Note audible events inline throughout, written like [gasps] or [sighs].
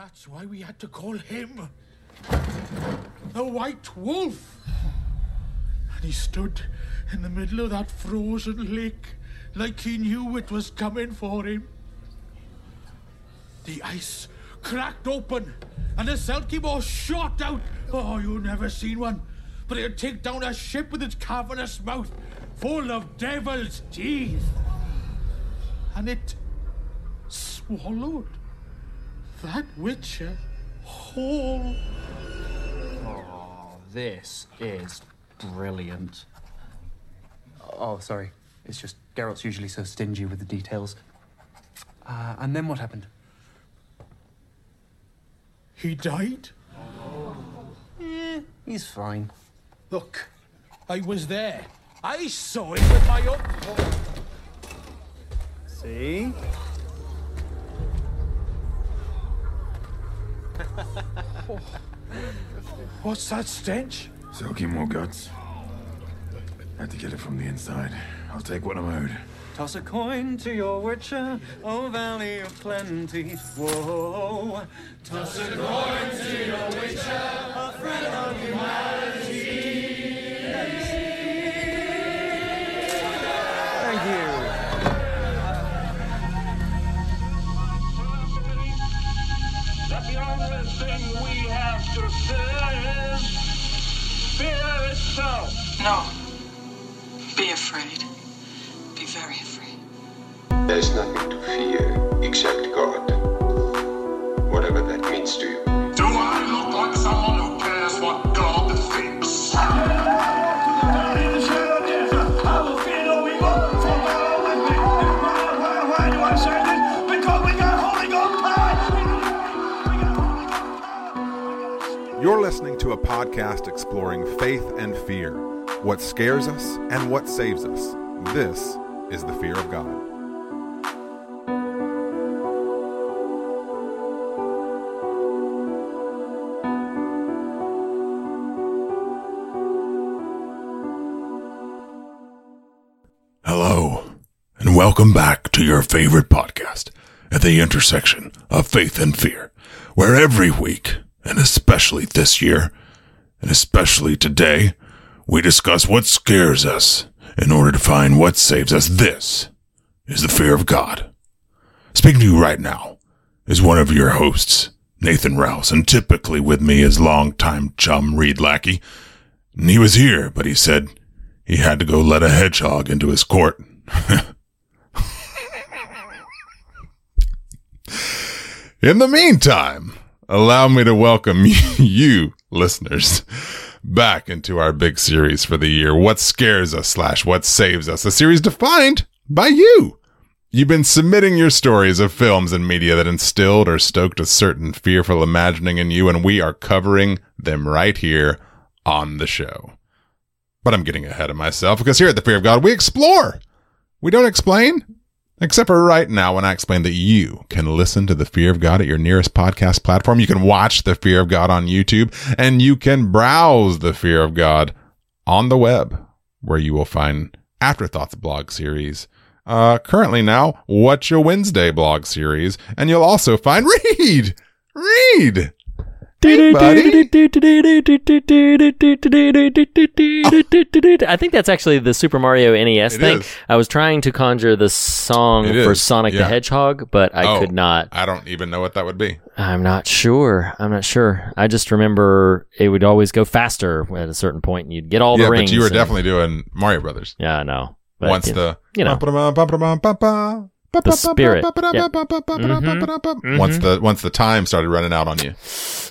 That's why we had to call him the White Wolf. And he stood in the middle of that frozen lake like he knew it was coming for him. The ice cracked open and the Selkie shot out. Oh, you never seen one. But it'd take down a ship with its cavernous mouth full of devil's teeth. And it swallowed that witcher whole. Oh, this is brilliant. Oh, sorry. It's just Geralt's usually so stingy with the details. Uh, and then what happened? He died? Eh, he's fine. Look, I was there. I saw it with my own. See? [laughs] What's that stench? Selkiemore guts. Had to get it from the inside. I'll take what I'm owed. Toss a coin to your witcher, oh valley of plenty. Whoa. Toss a coin to your witcher, a friend of humanity. Itself. No. Be afraid. Be very afraid. There's nothing to fear except God. Whatever that means to you. Do I look like someone who listening to a podcast exploring faith and fear, what scares us and what saves us. This is the fear of God. Hello, and welcome back to your favorite podcast at the intersection of faith and fear, where every week, and especially this year, and especially today, we discuss what scares us in order to find what saves us. This is the fear of God. Speaking to you right now is one of your hosts, Nathan Rouse, and typically with me is longtime chum Reed Lackey. And he was here, but he said he had to go let a hedgehog into his court. [laughs] In the meantime, allow me to welcome [laughs] you, listeners, back into our big series for the year, What Scares Us slash What Saves Us, a series defined by you. You've been submitting your stories of films and media that instilled or stoked a certain fearful imagining in you, and we are covering them right here on the show. But I'm getting ahead of myself because here at the Fear of God, we explore. We don't explain. Except for right now, when I explain that you can listen to The Fear of God at your nearest podcast platform, you can watch The Fear of God on YouTube, and you can browse The Fear of God on the web, where you will find Afterthoughts blog series. Uh, currently now, What's Your Wednesday blog series, and you'll also find [laughs] Reed! Reed! Hey. I think that's actually the Super Mario NES It thing. is. I was trying to conjure the song It for is, Sonic the. Hedgehog, but I Oh. could not. I don't even know what that would be. I'm not sure. I'm not sure. I just remember it would always go faster at a certain point, and you'd get all yeah, the rings. but you were and- definitely doing Mario Brothers. Yeah, I know. But, Once you the you know. The spirit. Yeah. Once the once the time started running out on you,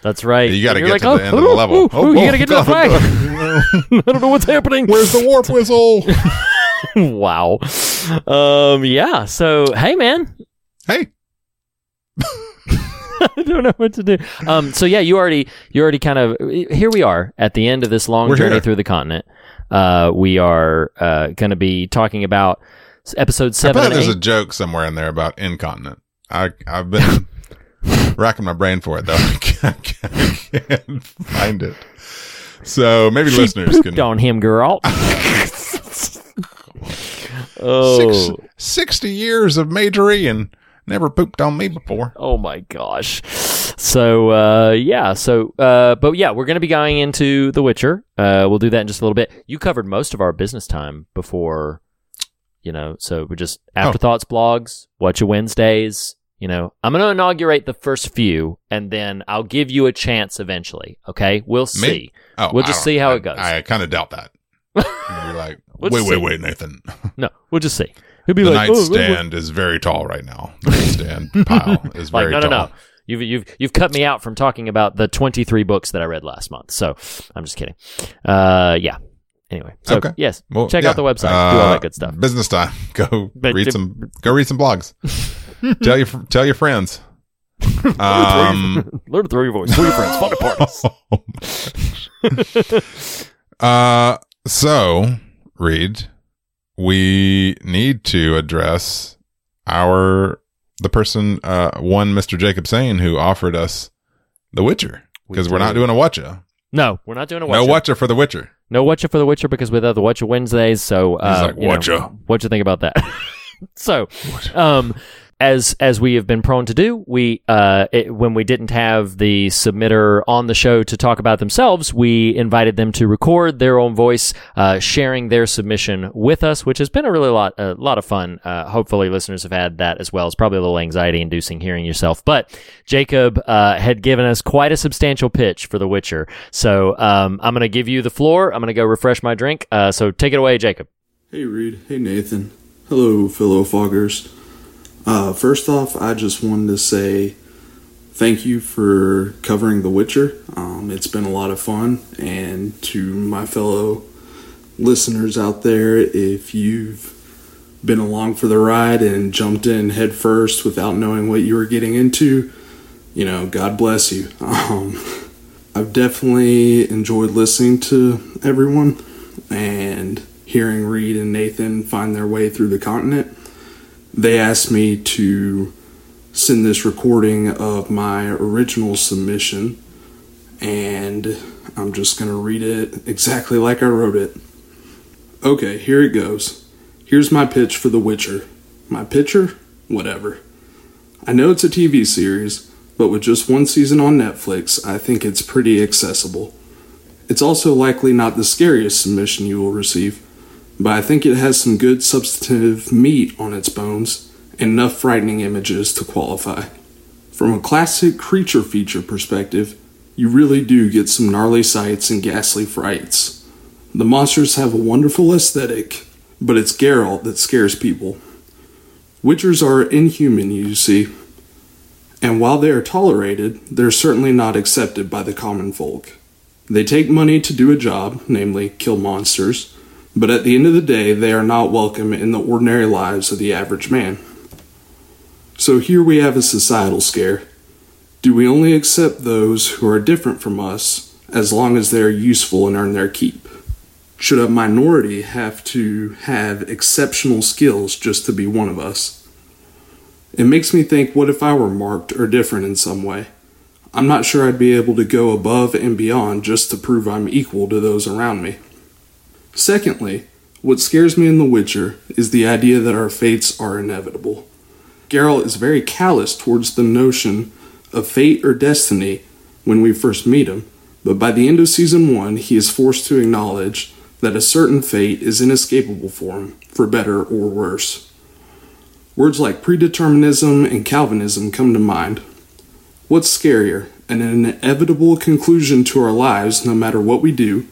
That's right. You gotta get like, to oh, the end of the level. ooh, Oh, ooh, you oh, gotta get to the God. flag. [laughs] [laughs] I don't know what's happening. where's the warp whistle? [laughs] wow. Um. Yeah. So, hey, man. hey, I don't know what to do. Um. So yeah, you already, you already kind of. Here we are at the end of this long We're journey here. through the continent. Uh, we are uh going to be talking about episode I seven bet and there's a joke somewhere in there about incontinent. I I've been [laughs] racking my brain for it though. [laughs] I can't, I can't find it. So maybe She listeners pooped can on him, girl. [laughs] oh, Six, 60 years of majory and Never pooped on me before. Oh my gosh. So uh, yeah, so uh, but yeah, we're gonna be going into The Witcher. Uh, we'll do that in just a little bit. You covered most of our business time before, you know. So we're just afterthoughts, blogs, watch your Wednesdays. You know, I'm gonna inaugurate the first few, and then I'll give you a chance eventually. Okay, we'll see. Me? Oh, we'll just see how I- it goes. I kind of doubt that. [laughs] You're like, We'll wait, wait, see. wait, Nathan. no, we'll just see. He'll be The like, "Oh, wait, wait." nightstand is very tall right now. The nightstand [laughs] pile is like very no, tall. No, no, no. You've you've you've cut me out from talking about the 23 books that I read last month. So I'm just kidding. Uh, yeah. Anyway, so Okay. yes, Well, check yeah. out the website, do all Uh, that good stuff. Business time. [laughs] Go But read to- some. Go read some blogs. [laughs] tell your tell your friends. [laughs] Um, Learn to throw your voice. Throw your friends. Fun parties. oh uh, so Reed, we need to address our the person, uh, one Mister Jacob Sane who offered us The Witcher because we are not doing a Watcha. No, we're not doing a No Watcher. Watcha for The Witcher. No Watcher for the Witcher because we have the Watcher Wednesdays. So uh, like, you know, "Watcha." what you think about that? [laughs] so, um, as as we have been prone to do, we uh, it, when we didn't have the submitter on the show to talk about themselves, we invited them to record their own voice, uh, sharing their submission with us, which has been a really lot a lot of fun. Uh, hopefully, listeners have had that as well. It's probably a little anxiety inducing hearing yourself, but Jacob uh, had given us quite a substantial pitch for The Witcher. So um, I'm going to give you the floor. I'm going to go refresh my drink. Uh, so take it away, Jacob. Hey Reed, hey Nathan. Hello, fellow foggers. Uh, first off, I just wanted to say thank you for covering The Witcher. Um, it's been a lot of fun, and to my fellow listeners out there, if you've been along for the ride and jumped in head first without knowing what you were getting into, you know, God bless you. [laughs] Um, I've definitely enjoyed listening to everyone and hearing Reed and Nathan find their way through the continent. They asked me to send this recording of my original submission, and I'm just going to read it exactly like I wrote it. Okay, here it goes. Here's my pitch for The Witcher. My pitcher? Whatever. I know it's a TV series, but with just one season on Netflix, I think it's pretty accessible. It's also likely not the scariest submission you will receive, but I think it has some good substantive meat on its bones and enough frightening images to qualify. From a classic creature feature perspective, you really do get some gnarly sights and ghastly frights. The monsters have a wonderful aesthetic, but it's Geralt that scares people. Witchers are inhuman, you see, and while they are tolerated, they're certainly not accepted by the common folk. They take money to do a job, namely kill monsters, but at the end of the day, they are not welcome in the ordinary lives of the average man. So here we have a societal scare. Do we only accept those who are different from us as long as they are useful and earn their keep? Should a minority have to have exceptional skills just to be one of us? It makes me think what if I were marked or different in some way? I'm not sure I'd be able to go above and beyond just to prove I'm equal to those around me. Secondly, what scares me in The Witcher is the idea that our fates are inevitable. Geralt is very callous towards the notion of fate or destiny when we first meet him, but by the end of season 1, he is forced to acknowledge that a certain fate is inescapable for him, for better or worse. Words like predeterminism and Calvinism come to mind. What's scarier, an inevitable conclusion to our lives no matter what we do,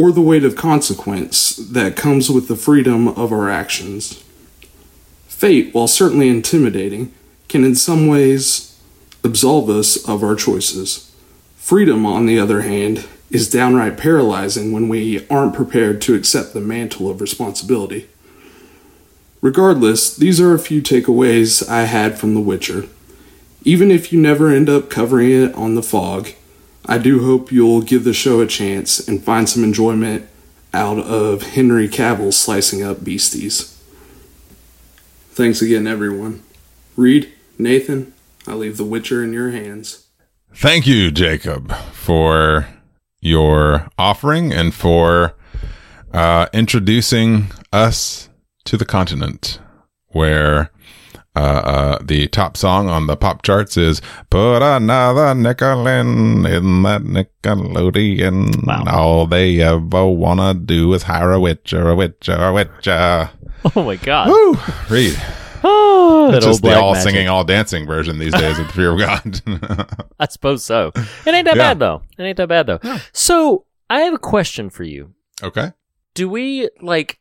or the weight of consequence that comes with the freedom of our actions? Fate, while certainly intimidating, can in some ways absolve us of our choices. Freedom, on the other hand, is downright paralyzing when we aren't prepared to accept the mantle of responsibility. Regardless, these are a few takeaways I had from The Witcher. Even if you never end up covering it on the fog, I do hope you'll give the show a chance and find some enjoyment out of Henry Cavill slicing up beasties. Thanks again, everyone. Reed, Nathan, I leave The Witcher in your hands. Thank you, Jacob, for your offering and for uh, introducing us to the continent where Uh, uh, the top song on the pop charts is "Put Another Nickel in in that Nickelodeon." Wow. All they ever wanna do is hire a witcher, a witcher, a witcher. [laughs] Oh my god. Woo! Reed. [sighs] Oh, It's just the all magic. singing, all dancing version these days of the fear of God. [laughs] I suppose so. It ain't that Yeah. bad though. It ain't that bad though. So I have a question for you. okay. do we like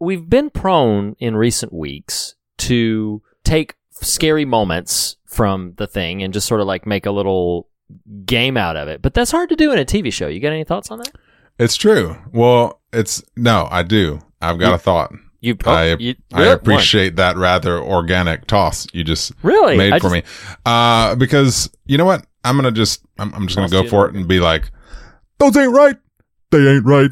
we've been prone in recent weeks to take scary moments from the thing and just sort of like make a little game out of it but that's hard to do in a tv show you got any thoughts on that It's true. Well, it's no, I do. I've got a thought. you, I oh, you- I appreciate that rather organic toss you just Really? made I for just- me. Uh, because you know what? I'm gonna just I'm, I'm just gonna go for it and be like, those ain't right. They ain't right.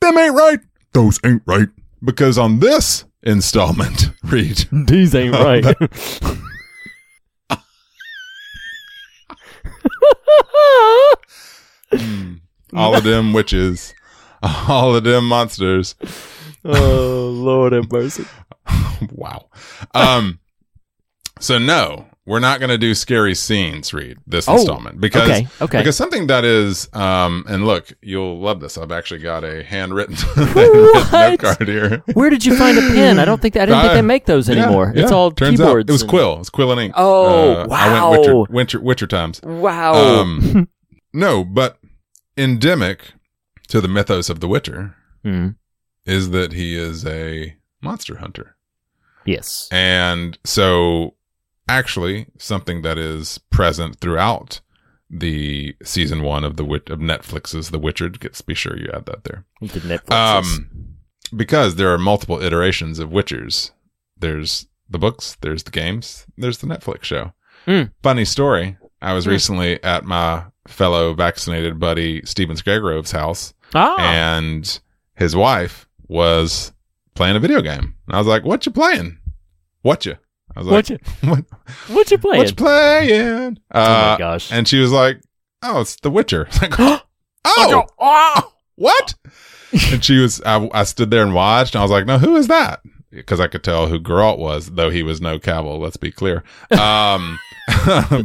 Them ain't right. Those ain't right. Because on this installment, [laughs] read. These ain't [laughs] right. All of them witches, [laughs] all of them monsters. oh lord have mercy. Wow. Um, so no, we're not going to do scary scenes, Reed, this Oh, installment because, okay, okay. because something that is, um, and look, you'll love this. I've actually got a handwritten, [laughs] [laughs] handwritten note card here. where did you find a pen i don't think that, i didn't think Uh, they make those Yeah, anymore it's yeah. all Turns keyboards Out it was and- quill. It's quill and ink. Oh, Uh, I wow. went winter, winter, winter times. wow Um, [laughs] no, but endemic to the mythos of the Witcher Hmm. is that he is a monster hunter. yes And so, actually, something that is present throughout the season one of the Wit- of Netflix's The Witcher. Gets be sure you add that there, the Netflix um, because there are multiple iterations of Witchers. There's the books, there's the games, there's the Netflix show. Mm. Funny story. I was Mm. recently at my fellow vaccinated buddy Steven Scagrove's house, ah and his wife was playing a video game. And I was like, "What you playing? What you?" I was What like, you- [laughs] "What? what you playing What you playing?" oh Uh, my gosh And she was like, "Oh, it's The Witcher." [laughs] Was [gasps] [gasps] like, "Oh, oh [gasps] what?" and she was. I, I stood there and watched, and I was like, "No, who is that?" Because I could tell who Geralt was, though he was no Cavill. Let's be clear. [laughs] Um,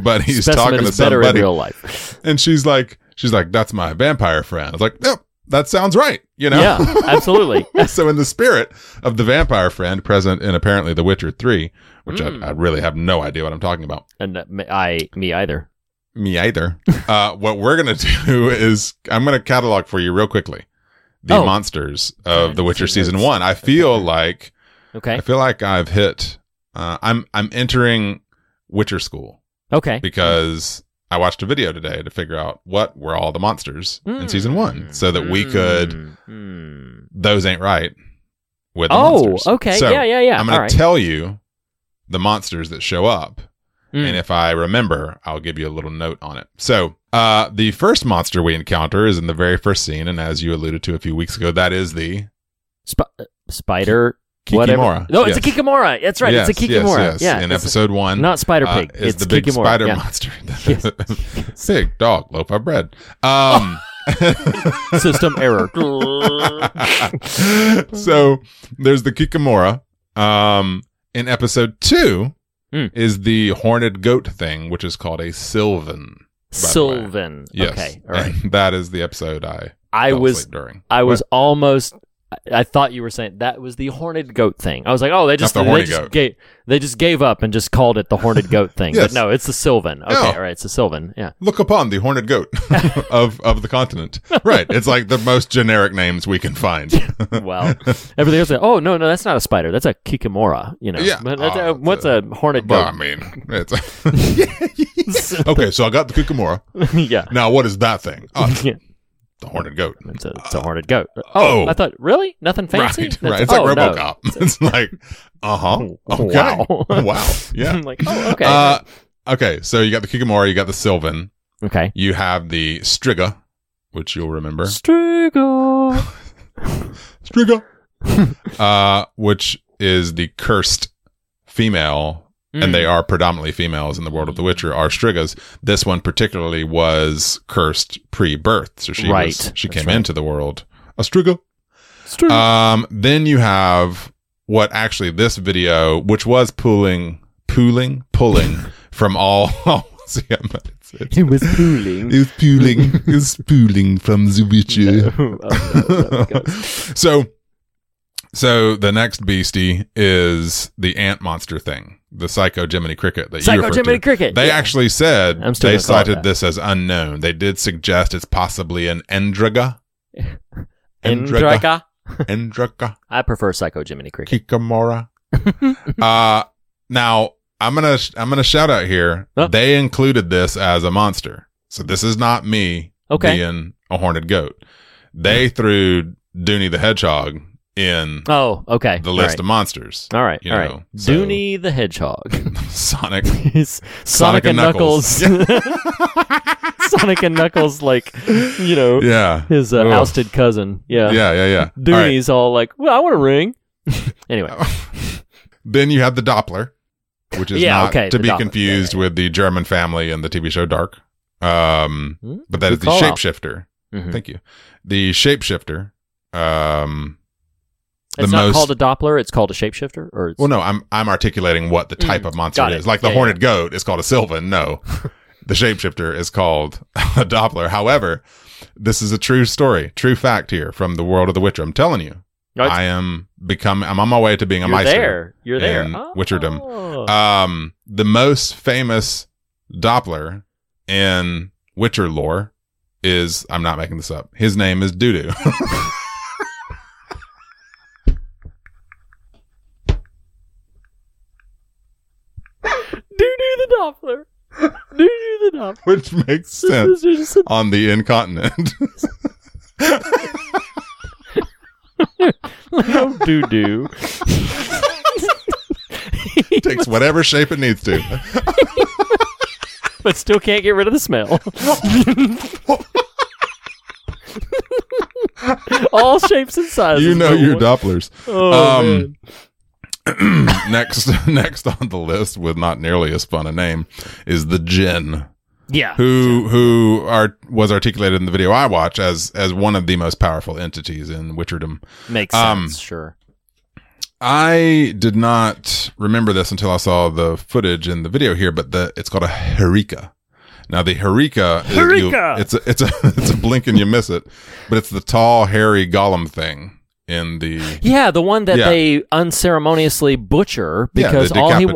but he's Specimen talking to somebody, in real life. and she's like, "She's like, that's my vampire friend." I was like, "Yep, that sounds right." You know? Yeah, absolutely. [laughs] so in the spirit of the vampire friend present in apparently The Witcher 3, which Mm. I, I really have no idea what I'm talking about. and uh, I, me either. Me either. [laughs] uh, what we're going [laughs] to do is I'm going to catalog for you real quickly the Oh. monsters of Okay, The Witcher so season 1. I feel like Okay. I feel like I've hit uh, I'm I'm entering Witcher school Okay. because I watched a video today to figure out what were all the monsters in season 1 so that we could Mm, mm. those ain't right with the Oh, monsters. okay. So, yeah, yeah, yeah. I'm going right. to tell you the monsters that show up. Mm. And if I remember, I'll give you a little note on it. So, uh, the first monster we encounter is in the very first scene. And as you alluded to a few weeks ago, that is the Sp- uh, spider. Kikimora. Whatever. No, it's a Kikimora. That's right. Yes, it's a Kikimora. Yes, yes. Yeah. In episode one, not Spider uh, Pig. is it's the big Kikimora. spider yeah. monster. [laughs] Big [laughs] dog, loaf of bread. Um, [laughs] System error. so there's the Kikimora. Um, in episode two Hmm. is the horned goat thing, which is called a Sylvan. Sylvan. Yes. Okay. All right. And that is the episode I I was during. I was almost. I- thought you were saying that was the horned goat thing. I was like, oh, they just the they just gave they just gave up and just called it the horned [laughs] goat thing. Yes. But no, it's the Sylvan. Okay, No. all right, it's the Sylvan. Yeah. Look upon the horned goat [laughs] [laughs] of of the continent. Right. It's like the most generic names we can find. Well, everything else. Like, oh no, no, that's not a spider. That's a kikimora. You know. Yeah. But that's Oh, a, what's a horned Well, I goat? mean, it's okay. So I got the Kikimora. yeah. Now, what is that thing? It's Yeah. The horned goat. It's a, it's a horned goat. Oh, oh. I thought really nothing fancy. Right, right. It's like oh, no. RoboCop. [laughs] It's like, uh huh. Oh, Okay. wow. wow. [laughs] Yeah. I'm like, oh, okay. Uh, okay. So you got the Kikimora. You got the Sylvan. okay. You have the Striga, which you'll remember. Strigo. Striga. [laughs] uh, which is the cursed female, Mm. and they are predominantly females in the world of The Witcher, are Strigas. This one particularly was cursed pre-birth, so she was, she That's came right. into the world a Striga. Strigo. Um, then you have what actually this video, which was pooling pooling, pulling [laughs] from all. [laughs] [laughs] See, it's- it's- It was pooling. it was pooling. it was pooling from the Witcher. so, so the next beastie is the ant monster thing, the Psycho Jiminy Cricket that you Psycho referred Jiminy to. Cricket, They yeah. actually said they gonna call it cited this as unknown. They did suggest it's possibly an Endrega. [laughs] Endrega. Endrega. [laughs] I prefer Psycho Jiminy Cricket. Kikimora. [laughs] uh now I'm gonna I'm gonna shout out here. Oh. They included this as a monster, so this is not me Okay. being a horned goat. They threw Duny the Hedgehog in Oh, okay. the list right. of monsters. All right, you all right. know, so- Duny the Hedgehog. [laughs] Sonic. [laughs] He's Sonic, and Knuckles. [laughs] Sonic and Knuckles, like you know, Yeah. his uh, ousted cousin. Yeah, Yeah, yeah, yeah. All right. Duny's all like, "Well, I want a ring." anyway, Then you have the Doppler, which is Yeah, not okay, to be Doppler. confused with the German family and the TV show Dark. Um, Hmm, but that is good the call out. shapeshifter. Mhm. Thank you. The shapeshifter. Um, the it's not most. called a Doppler; it's called a shapeshifter. Or it's, well, no, I'm I'm articulating what the type Mm, of monster got it it. is. Like the Yeah, horned goat is called a Sylvan. No, [laughs] the shapeshifter is called [laughs] a Doppler. However, this is a true story, true fact here from the world of the Witcher. I'm telling you, No, I am becoming. I'm on my way to being a you're Meister. there. You're there. in Oh. Witcherdom. Um, the most famous Doppler in Witcher lore is I'm not making this up. His name is Dudu. Doo-doo [laughs] the Doppler. Doo-doo the Doppler. which makes sense on the incontinent. [laughs] oh, doo-doo. Takes whatever shape it needs to. but still can't get rid of the smell. [laughs] All shapes and sizes. you know your Dopplers. Oh, Um, man. [clears throat] next, [laughs] next on the list with not nearly as fun a name is the Jinn. Yeah. who who are was articulated in the video I watch as as one of the most powerful entities in Witcherdom. Makes um, sense, sure. I did not remember this until I saw the footage in the video here, but the it's called a Hirikka. Now the Hirikka, is- you- Hirikka! it's a it's a [laughs] it's a blink and you miss it, but it's the tall, hairy golem thing in the Yeah, the one that Yeah. they unceremoniously butcher Yeah, because all he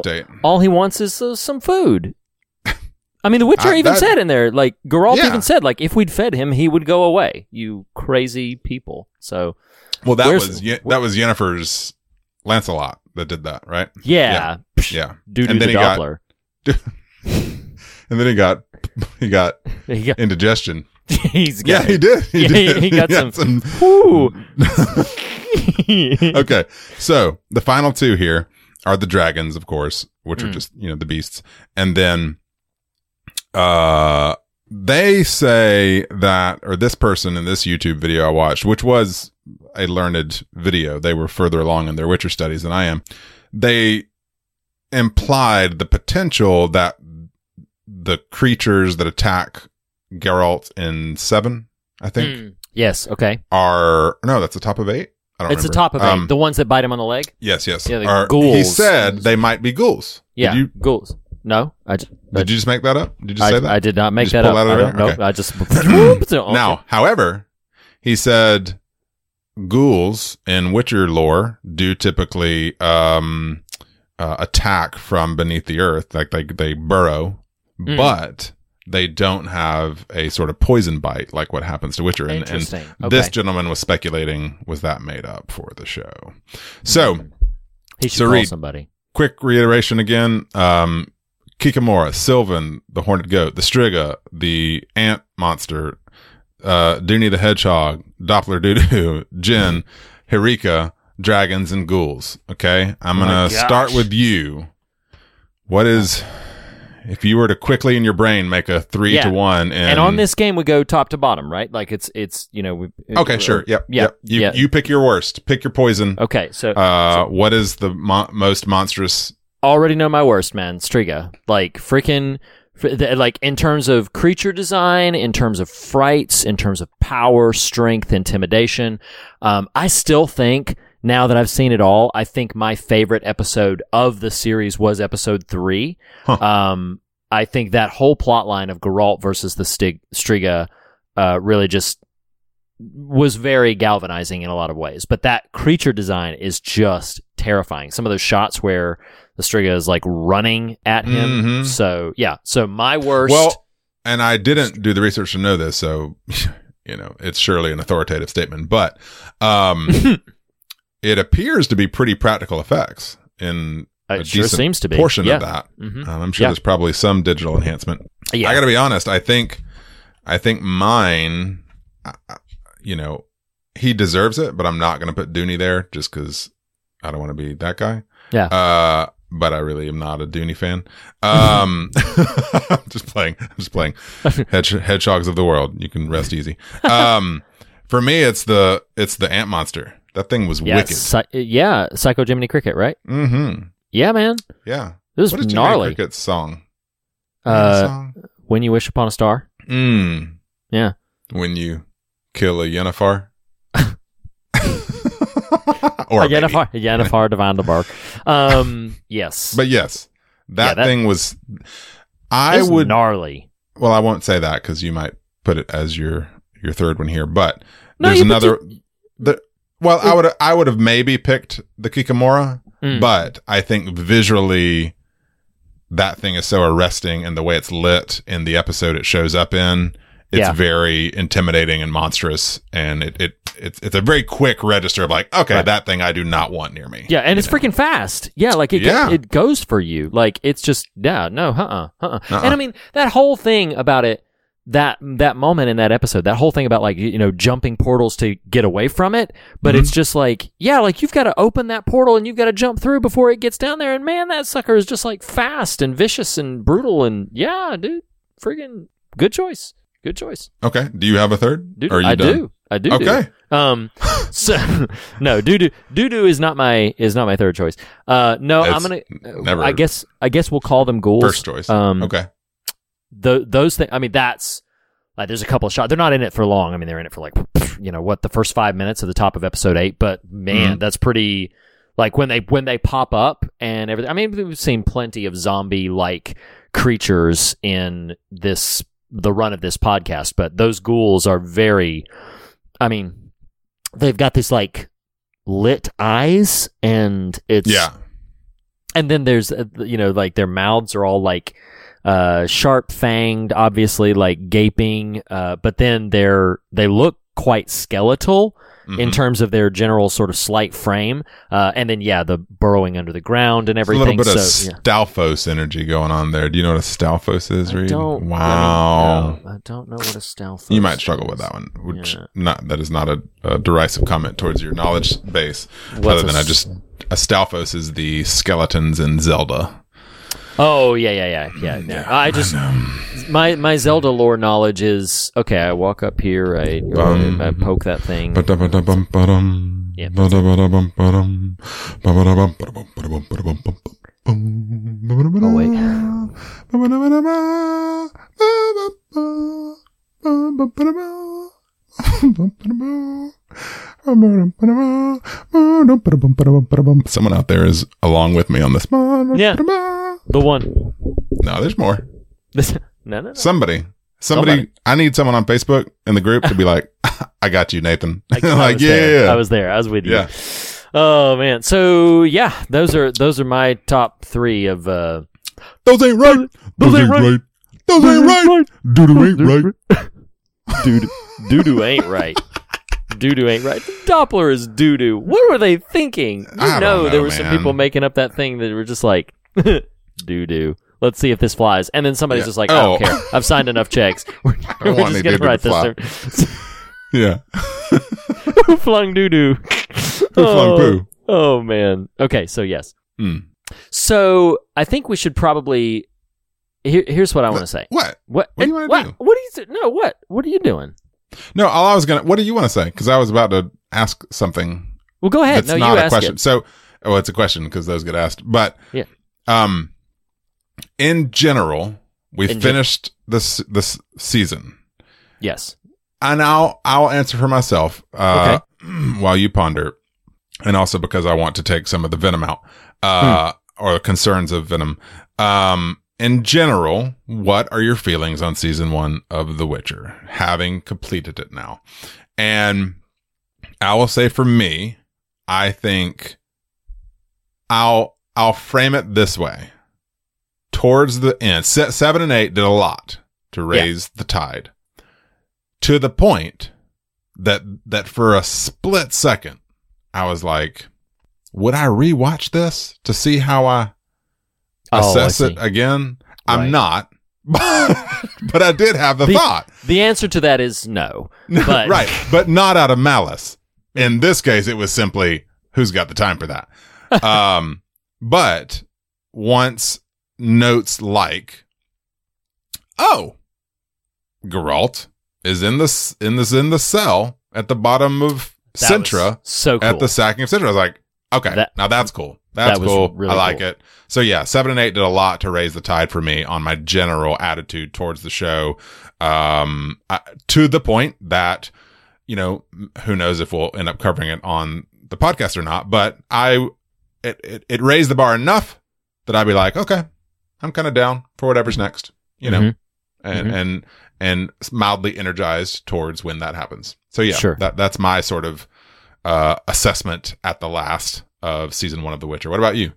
all he wants is uh, some food. I mean, the Witcher Uh, even that- said in there, like Geralt Yeah. even said, like if we'd fed him, he would go away. You crazy people. So well that was Ye- that was Yennefer's Lancelot that did that, right? yeah, Yeah. doo And then the he got- [laughs] And then he got he got [laughs] He got- indigestion. [laughs] He's got Yeah, he did. [laughs] He Yeah, did. he got some- some [laughs] okay. So the final two here are the dragons, of course, which Hmm. are just, you know, the beasts. And then, uh, they say that, or this person in this YouTube video I watched, which was a learned video, they were further along in their Witcher studies than I am. They implied the potential that the creatures that attack Geralt in seven, I think, Hmm. Yes. Okay. are no, that's the top of eight. I don't It's the top of eight. Um, the ones that bite him on the leg. yes, yes. Yeah, the Are- He said they might be ghouls. Yeah. Did you, ghouls. No, I. j- did you just make that up? Did you just I, say that? I did not make Just that up. that out I don't, there? nope, Okay. I just. [clears throat] Now, however, he said ghouls in Witcher lore do typically um, uh, attack from beneath the earth, like they they burrow, Mm. but they don't have a sort of poison bite like what happens to Witcher. And, and Interesting. this gentleman was speculating was that made up for the show. So. he should so read- somebody. quick reiteration again. Um, Kikimora, Sylvan, the horned goat, the Striga, the ant monster, uh, Duny the hedgehog, Doppler Doodoo, [laughs] Jinn, Hirikka, dragons, and ghouls. Okay. I'm going to gosh. start with you. What is, if you were to quickly in your brain make a three Yeah. to one and, And on this game, we go top to bottom, right? Like it's it's you know. We, Okay, sure. Yep. Yeah. Yep. You, yeah. you pick your worst. Pick your poison. okay, so Uh, what is the mo- most monstrous? already know my worst, man. Striga, like freaking, like in terms of creature design, in terms of frights, in terms of power, strength, intimidation. Um, I still think now that I've seen it all, I think my favorite episode of the series was episode three. Um, I think that whole plot line of Geralt versus the Stig- Striga uh, really just was very galvanizing in a lot of ways. But that creature design is just terrifying. Some of those shots where the Striga is like running at him. Mhm. So yeah. So my worst. Well, and I didn't do the research to know this, so [laughs] you know it's surely an authoritative statement. But um, [laughs] it appears to be pretty practical effects in It a sure decent seems to be. portion Yeah. of that. Mhm. Um, I'm sure Yeah. there's probably some digital enhancement. Yeah. I got to be honest. I think, I think mine, you know, he deserves it, but I'm not going to put Duny there just because I don't want to be that guy. Yeah. Uh, but I really am not a Duny fan. Um, [laughs] I'm just playing. I'm just playing. [laughs] Hedge, hedgehogs of the world. You can rest easy. Um, for me, it's the it's the ant monster. That thing was yeah, wicked. Psy- yeah, Psycho Jiminy Cricket, right? Mm-hmm. Yeah, man. Yeah. This is is Jiminy gnarly. Cricket's song? Uh, song? when you wish upon a star. Mm. Yeah. When you kill a Yennefer. [laughs] or a a. Yennefer, Yennefer de Vandenberg. Um, [laughs] yes. But yes, that, Yeah, that- thing was. I would. gnarly. Well, I won't say that because you might put it as your your third one here. But No, there's you- another. the, well, I would I would have maybe picked the Kikimora, Mm. but I think visually that thing is so arresting, and the way it's lit in the episode it shows up in, it's Yeah. very intimidating and monstrous, and it, it it's it's a very quick register of like, okay, Right. that thing I do not want near me. Yeah, and it's freaking fast. Yeah, like it Yeah. it goes for you. Like it's just yeah, no, uh-uh, uh-uh. Uh-uh. And I mean that whole thing about it that that moment in that episode, that whole thing about like you know jumping portals to get away from it, but Mhm. it's just like yeah, like you've got to open that portal and you've got to jump through before it gets down there and man, that sucker is just like fast and vicious and brutal and yeah, dude, freaking good choice. Good choice. Okay. Do you have a third? Dude, Or are you I done? do. I do. Okay. do. Um. [laughs] So no, doo doo doo doo is not my is not my third choice. Uh. No, I'm gonna. never- I guess. I guess we'll call them ghouls. First choice. Um. okay. Th- those things. I mean, that's like there's a couple of shots. They're not in it for long. I mean, they're in it for like you know what the first five minutes of the top of episode eight. But man, Mhm. that's pretty. Like when they when they pop up and everything. I mean, we've seen plenty of zombie like creatures in this the run of this podcast, but those ghouls are very. I mean, they've got this like lit eyes, and it's Yeah. and then there's uh, you know like their mouths are all like uh sharp fanged obviously like gaping uh but then they're they look quite skeletal in Mhm. terms of their general sort of slight frame uh and then yeah the burrowing under the ground and There's a little bit so of yeah. Stalfos energy going on there. Do you know what a Stalfos is, I Reed? Wow. I, I don't know what a stealth You might struggle with that one, which Yeah. not that is not a, a derisive comment towards your knowledge base. What's other than I s- just a Stalfos is the skeletons in Zelda. Oh yeah, yeah, yeah, yeah. yeah. I just my my Zelda lore knowledge is okay. I walk up here, I, Um, I poke that thing. Yeah. Oh, wait. Someone out there is along with me on this. Yeah. The one. No, there's more. This, no, no, no. Somebody. Somebody. I need someone on Facebook in the group to be like, I got you, Nathan. I, like, yeah. I was there. I was with you. Yeah. Oh man. So yeah, those are those are my top three of. uh Those ain't right. Those, ain't right. Those ain't right. Doodle ain't right. Dude, doo doo ain't right. Doo doo ain't right. Doppler is doo doo. What were they thinking? You I don't know, there know, were some people making up that thing that were just like [laughs] doo doo. Let's see if this flies. And then somebody's Yeah. just like, I Oh. don't care. I've signed enough checks. [laughs] We're, we're want just gonna write to this. [laughs] Yeah. Who flung doo doo? Who flung poo? Oh man. Okay, so yes. Hmm. So I think we should probably. Here, here's what I want to say. What? What? What do you and wanna do? What are you? No. What? What are you doing? No, all I was gonna. What do you want to say? Because I was about to ask something. Well, go ahead. That's no, not you a ask question. it. So, oh, it's a question because those get asked. But Yeah. um, in general, we In gen- finished this this season, Yes. and I'll I'll answer for myself. Uh, [clears throat] while you ponder, and also because I want to take some of the venom out, uh, or the concerns of venom. Um, in general, what are your feelings on season one of The Witcher, having completed it now? And I will say for me, I think I'll I'll frame it this way. Towards the end, se- seven and eight did a lot to raise the tide, to the point that that for a split second, I was like, would I rewatch this to see how I assess see. it again? I'm not, [laughs] but I did have the, The- thought. The answer to that is no. [laughs] But right, but not out of malice. In this case, it was simply who's got the time for that. [laughs] um, but once notes like, oh, Geralt is in this in this in the cell at the bottom of That Cintra so cool. at the sacking of Cintra. I was like, okay, That- now that's cool. That's that was cool. really I like cool. it. So yeah, seven and eight did a lot to raise the tide for me on my general attitude towards the show. Um, I, to the point that, you know, who knows if we'll end up covering it on the podcast or not, but I, it, it, it raised the bar enough that I'd be like, okay, I'm kind of down for whatever's next, you know, Mhm. and, Mhm. and, and mildly energized towards when that happens. So yeah, Sure. that, that's my sort of, uh, assessment at the last of season one of The Witcher. What about you?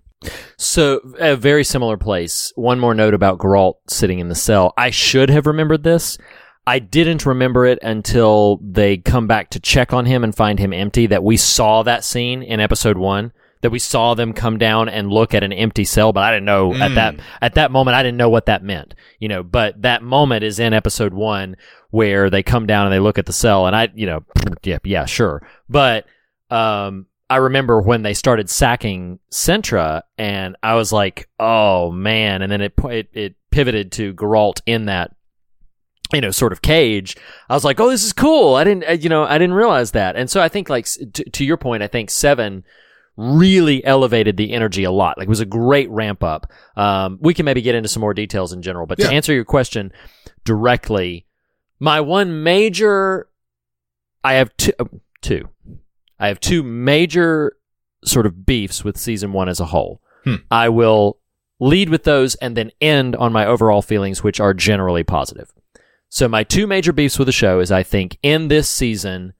So, a very similar place. One more note about Geralt sitting in the cell. I should have remembered this. I didn't remember it until they come back to check on him and find him empty. That we saw that scene in episode one. That we saw them come down and look at an empty cell, but I didn't know at that at that moment. I didn't know what that meant, you know. But that moment is in episode one where they come down and they look at the cell, and I, you know, [sniffs] yeah, yeah, sure. But um, I remember when they started sacking Cintra, and I was like, "Oh man!" And then it it, it pivoted to Geralt in that you know sort of cage. I was like, "Oh, this is cool." I didn't, you know, I didn't realize that. And so I think, like to, to your point, I think seven really elevated the energy a lot. Like it was a great ramp up. Um, we can maybe get into some more details in general, but Yeah. to answer your question directly, my one major, I have two, two. I have two major sort of beefs with season one as a whole. Hmm. I will lead with those and then end on my overall feelings, which are generally positive. So my two major beefs with the show is I think in this season,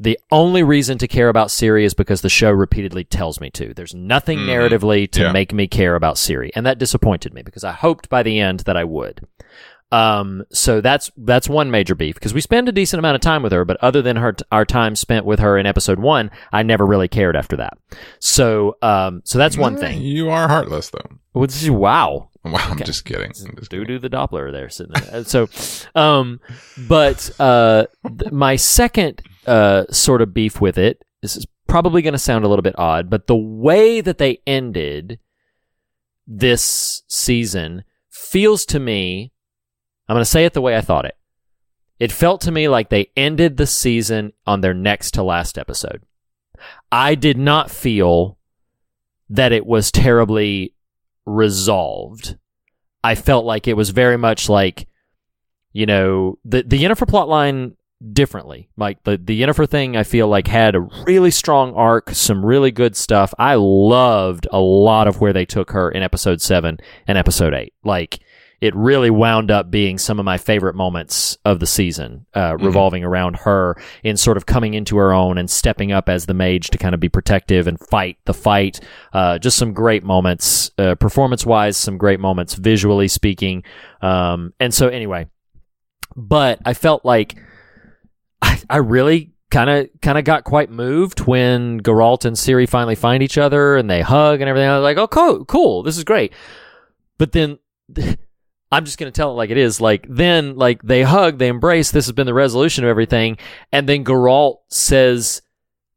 the only reason to care about Ciri is because the show repeatedly tells me to. There's nothing Mhm. narratively to Yeah. make me care about Ciri, and that disappointed me because I hoped by the end that I would. Um, so that's that's one major beef because we spend a decent amount of time with her, but other than her our time spent with her in episode one, I never really cared after that. So um, so that's one thing. You are heartless, though. This wow, Wow, I'm Okay. just kidding. Do do the Doppler there sitting there. Uh, so, um, but uh, th- my second uh sort of beef with it this is probably going to sound a little bit odd, but the way that they ended this season feels to me. I'm going to say it the way I thought it. It felt to me like they ended the season on their next to last episode. I did not feel that it was terribly resolved. I felt like it was very much like, you know, the the Yennefer plotline differently. Like the the Yennefer thing, I feel like had a really strong arc, some really good stuff. I loved a lot of where they took her in episode seven and episode eight. Like it really wound up being some of my favorite moments of the season, uh, revolving around her in sort of coming into her own and stepping up as the mage to kind of be protective and fight the fight. Uh, just some great moments, uh, performance wise, some great moments, visually speaking. Um, and so anyway, but I felt like I, I really kind of kind of got quite moved when Geralt and Ciri finally find each other and they hug and everything. I was like, oh, cool, cool, this is great. But then I'm just gonna tell it like it is. Like then, like they hug, they embrace. This has been the resolution of everything, and then Geralt says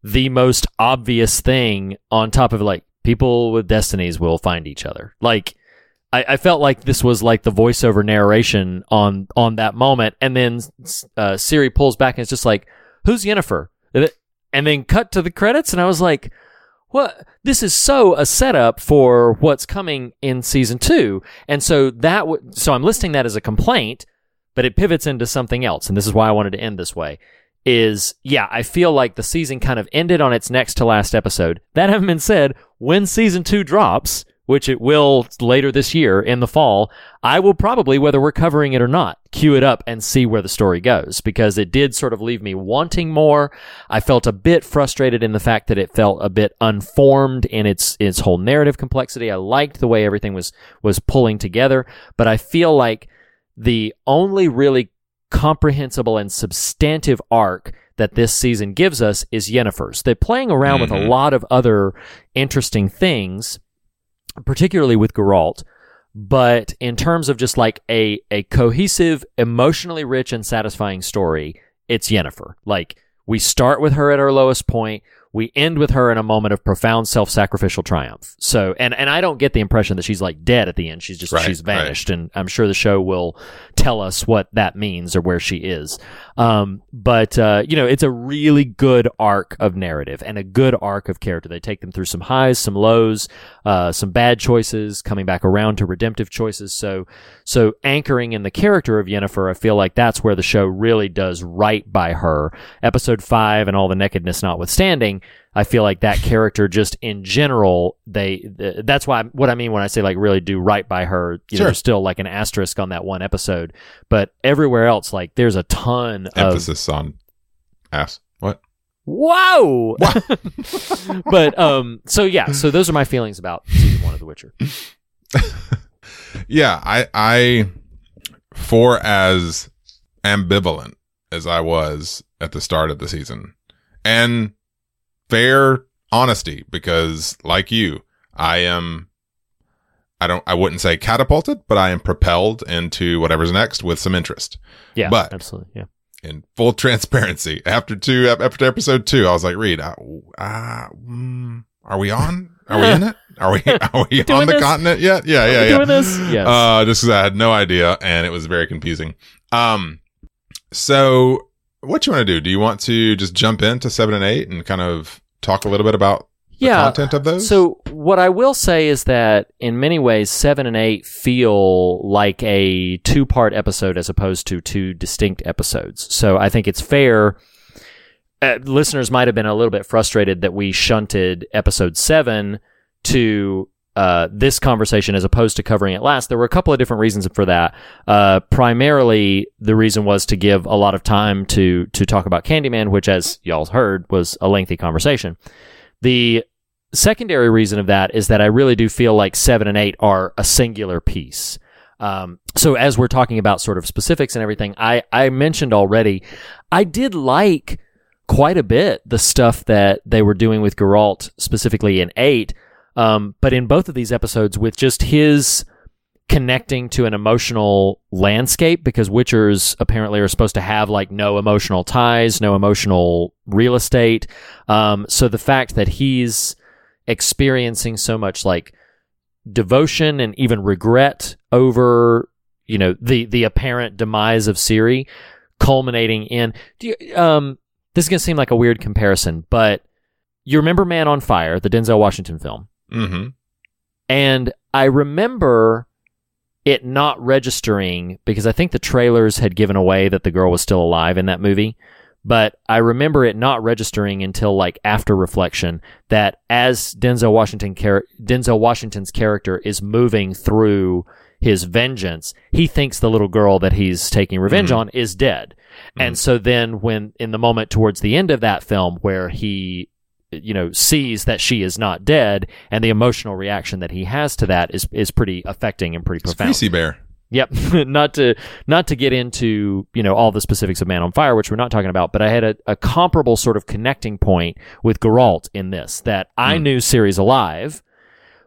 the most obvious thing on top of like people with destinies will find each other. Like I, I felt like this was like the voiceover narration on on that moment, and then uh, Ciri pulls back and it's just like, "Who's Yennefer?" And then cut to the credits, and I was like, "What? This is so a setup for what's coming in season two. And so that w- so I'm listing that as a complaint, but it pivots into something else, and this is why I wanted to end this way. is yeah, I feel like the season kind of ended on its next to last episode. That having been said, when season two drops, which it will later this year in the fall, I will probably, whether we're covering it or not, cue it up and see where the story goes because it did sort of leave me wanting more. I felt a bit frustrated in the fact that it felt a bit unformed in its its whole narrative complexity. I liked the way everything was was pulling together, but I feel like the only really comprehensible and substantive arc that this season gives us is Yennefer's. They're playing around with a mm-hmm. lot of other interesting things, particularly with Geralt. But in terms of just like a, a cohesive, emotionally rich and satisfying story, it's Yennefer. Like we start with her at her lowest point. We end with her in a moment of profound self-sacrificial triumph. So, and, and I don't get the impression that she's like dead at the end. She's just, Right, she's vanished. And I'm sure the show will tell us what that means or where she is. Um, but, uh, you know, it's a really good arc of narrative and a good arc of character. They take them through some highs, some lows, uh, some bad choices, coming back around to redemptive choices. So, so anchoring in the character of Yennefer, I feel like that's where the show really does right by her. Episode five and all the nakedness notwithstanding, I feel like that character just in general, they, th- that's why, what I mean when I say like really do right by her, you know, there's still like an asterisk on that one episode, but everywhere else, like there's a ton of Emphasis on ass. What? Whoa! [laughs] [laughs] but um, so yeah, so those are my feelings about season one of The Witcher. [laughs] Yeah, I I for as ambivalent as I was at the start of the season. And fair honesty because like you, I am I don't I wouldn't say catapulted, but I am propelled into whatever's next with some interest. Yeah, But- absolutely. Yeah, in full [laughs] transparency, after two after episode two, I was like, "Reed, uh, uh, mm, are we on? Are we in it? Are we [laughs] are we on the this? continent yet? Yeah, yeah, we yeah. doing this? Yes. Uh, just 'cause I had no idea and it was very confusing. Um, so what you want to do? Do you want to just jump into seven and eight and kind of talk a little bit about the yeah. content of those? So what I will say is that in many ways, seven and eight feel like a two-part episode as opposed to two distinct episodes. So I think it's fair. Uh, listeners might have been a little bit frustrated that we shunted episode seven to uh, this conversation as opposed to covering it last. There were a couple of different reasons for that. Uh, primarily, the reason was to give a lot of time to to talk about Candyman, which, as y'all heard, was a lengthy conversation. The secondary reason of that is that I really do feel like seven and eight are a singular piece. Um, so as we're talking about sort of specifics and everything, I, I mentioned already, I did like quite a bit the stuff that they were doing with Geralt specifically in eight. Um, but in both of these episodes with just his connecting to an emotional landscape because Witchers apparently are supposed to have like no emotional ties, no emotional real estate. Um, so the fact that he's experiencing so much like devotion and even regret over, you know, the, the apparent demise of Ciri culminating in, do you, um, this is going to seem like a weird comparison, but you remember Man on Fire, the Denzel Washington film? Mm-hmm. And I remember it not registering because I think the trailers had given away that the girl was still alive in that movie. But I remember it not registering until like after reflection that as Denzel Washington char- Denzel Washington's character is moving through his vengeance, he thinks the little girl that he's taking revenge on is dead. And so then when in the moment towards the end of that film where he you know sees that she is not dead and the emotional reaction that he has to that is is pretty affecting and pretty It's profound. Greasy Bear. Yep. [laughs] not to not to get into, you know, all the specifics of Man on Fire, which we're not talking about, but I had a, a comparable sort of connecting point with Geralt in this, that I hmm. knew Ciri's alive,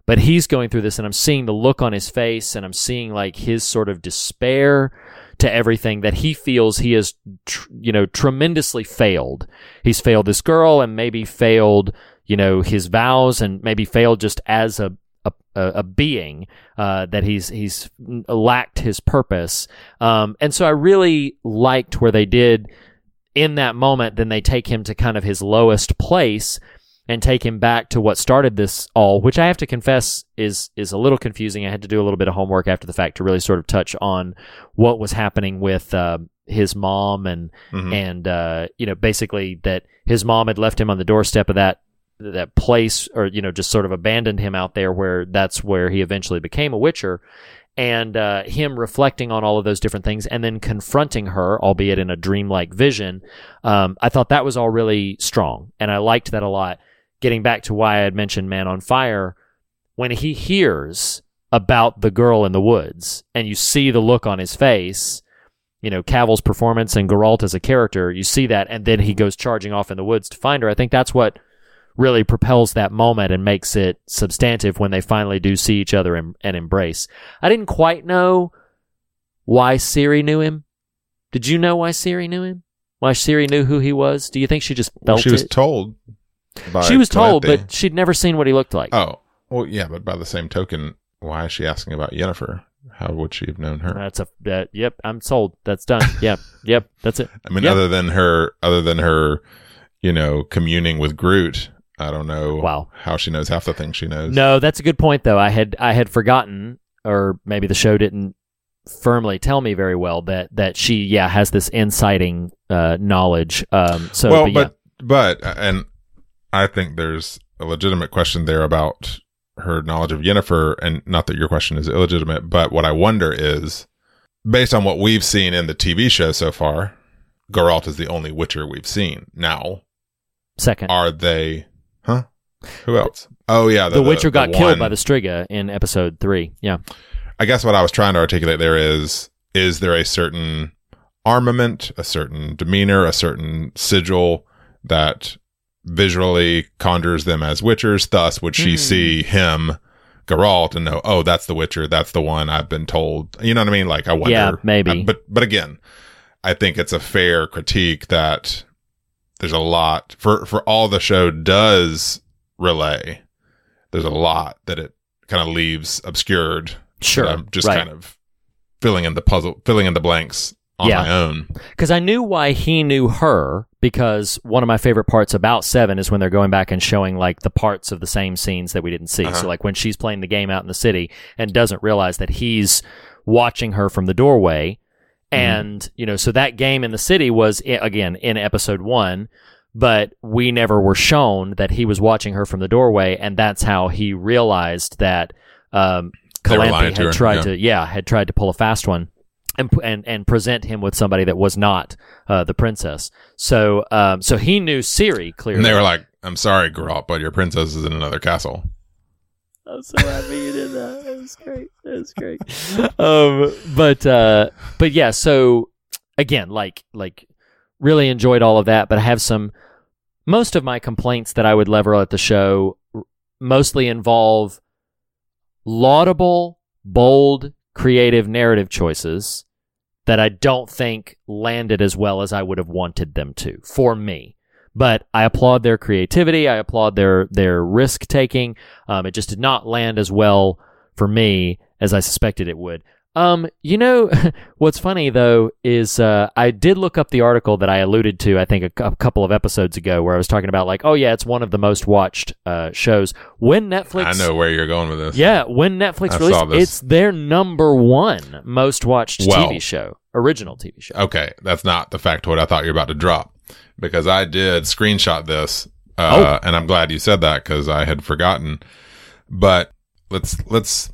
but he's going through this and I'm seeing the look on his face and I'm seeing like his sort of despair to everything that he feels he has, tr- you know, tremendously failed. He's failed this girl and maybe failed, you know, his vows and maybe failed just as a, a, a being uh, that he's he's lacked his purpose, um, and so I really liked where they did in that moment. Then they take him to kind of his lowest place and take him back to what started this all, which I have to confess is is a little confusing. I had to do a little bit of homework after the fact to really sort of touch on what was happening with uh, his mom and Mhm. and uh, you know basically that his mom had left him on the doorstep of that that place or you know just sort of abandoned him out there where that's where he eventually became a witcher and uh, him reflecting on all of those different things and then confronting her albeit in a dreamlike vision um, i thought that was all really strong and i liked that a lot getting back to why i had mentioned man on fire when he hears about the girl in the woods and you see the look on his face you know Cavill's performance and Geralt as a character, you see that, and then he goes charging off in the woods to find her. I think that's what really propels that moment and makes it substantive when they finally do see each other and, and embrace. I didn't quite know why Ciri knew him. Did you know why Ciri knew him? Why Ciri knew who he was? Do you think she just felt Well, she was it? told. She was told, but she'd never seen what he looked like. oh, well, yeah, but by the same token, why is she asking about Yennefer? How would she have known her? That's a that. Yep, I'm sold. That's done. [laughs] yep, yep. That's it. I mean, Yep. other than her, other than her, you know, communing with Groot, I don't know. Wow. how she knows half the things she knows. No, that's a good point though. I had I had forgotten, or maybe the show didn't firmly tell me very well that that she yeah has this inciting uh, knowledge. Um, so well, but, yeah. but but and I think there's a legitimate question there about her knowledge of Yennefer, and not that your question is illegitimate, but what I wonder is, based on what we've seen in the TV show so far, Geralt is the only Witcher we've seen. Now, second, are they? Huh? Who else? Oh yeah, the, Witcher got killed one- by the Striga in episode three. Yeah, I guess what I was trying to articulate there is is there a certain armament, a certain demeanor, a certain sigil that visually conjures them as witchers. Thus, would she Hmm. see him, Geralt, and know, oh, that's the Witcher, that's the one I've been told. You know what I mean? Like, I wonder. Yeah, maybe. Uh, but but again, I think it's a fair critique that there's a lot for for all the show does relay. There's a lot that it kind of leaves obscured. Sure, I'm just right. kind of filling in the puzzle, filling in the blanks on Yeah. my own. because I knew why he knew her. Because one of my favorite parts about Seven is when they're going back and showing like the parts of the same scenes that we didn't see. Uh-huh. So like when she's playing the game out in the city and doesn't realize that he's watching her from the doorway, Mm-hmm. and you know, so that game in the city was again in episode one. But we never were shown that he was watching her from the doorway, and that's how he realized that um, They were Calanthe lying to had tried yeah. to, yeah, had tried to pull a fast one and and and present him with somebody that was not uh, the princess. So um, so he knew Ciri clearly. And they were like, "I'm sorry, Geralt, but your princess is in another castle." I'm so happy you did that. That was great. That was great. [laughs] um, but uh, but yeah. So again, like like really enjoyed all of that. But I have some. Most of my complaints that I would lever at the show mostly involve laudable, bold, creative narrative choices that I don't think landed as well as I would have wanted them to for me. But I applaud their creativity. I applaud their their risk taking. Um, it just did not land as well for me as I suspected it would. Um, you know, [laughs] what's funny though is uh, I did look up the article that I alluded to. I think a, a couple of episodes ago, where I was talking about like, oh yeah, it's one of the most watched uh, shows. When Netflix, I know where you're going with this. yeah, when Netflix I released, it's their number one most watched Well- TV show, original TV show. Okay, that's not the factoid I thought you were about to drop because I did screenshot this, uh, and I'm glad you said that because I had forgotten. But let's let's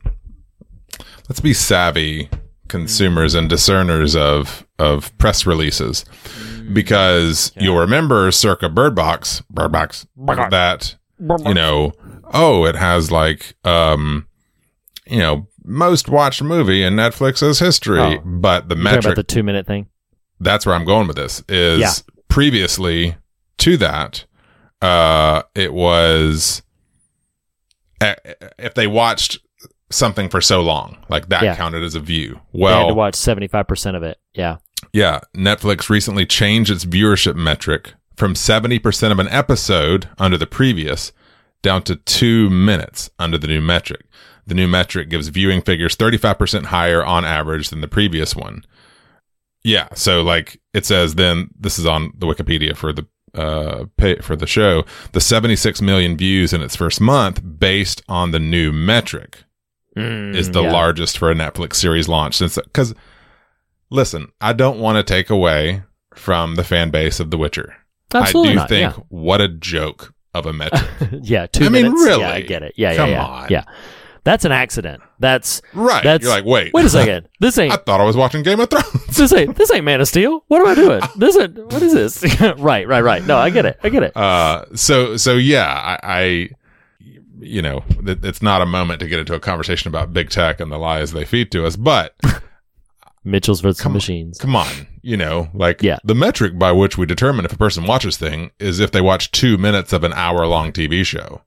let's be savvy consumers and discerners of of press releases because you'll remember circa Bird Box, Bird Box, that you know, oh, it has like um, you know, most watched movie in Netflix's history, Oh. but the metric the two minute thing. that's where I'm going with this is Yeah. previously to that, uh, it was eh, if they watched something for so long, like that Yeah. counted as a view. they had to watch seventy five percent of it. Yeah, yeah, Netflix recently changed its viewership metric from 70% of an episode under the previous down to two minutes under the new metric. The new metric gives viewing figures 35% higher on average than the previous one. Yeah. So like it says then this is on the Wikipedia for the uh pay for the show, the 76 million views in its first month based on the new metric is the Mm, yeah. largest for a Netflix series launch since because listen, I don't want to take away from the fan base of The Witcher. Absolutely I do not, think yeah. what a joke of a metric. [laughs] yeah, two I mean, really? Yeah, I get it. Yeah, yeah, Come yeah. on. Yeah. That's an accident. That's right. That's You're like, wait. Wait a [laughs] second. This ain't I thought I was watching Game of Thrones. [laughs] this ain't this ain't Man of Steel. What am I doing? This is what is this? right, right, right. No, I get it. I get it. Uh, so so yeah, I, I you know, it, it's not a moment to get into a conversation about big tech and the lies they feed to us, but [laughs] Mitchell's versus come- machines. come on, you know, like Yeah. the metric by which we determine if a person watches thing is if they watch two minutes of an hour long TV show.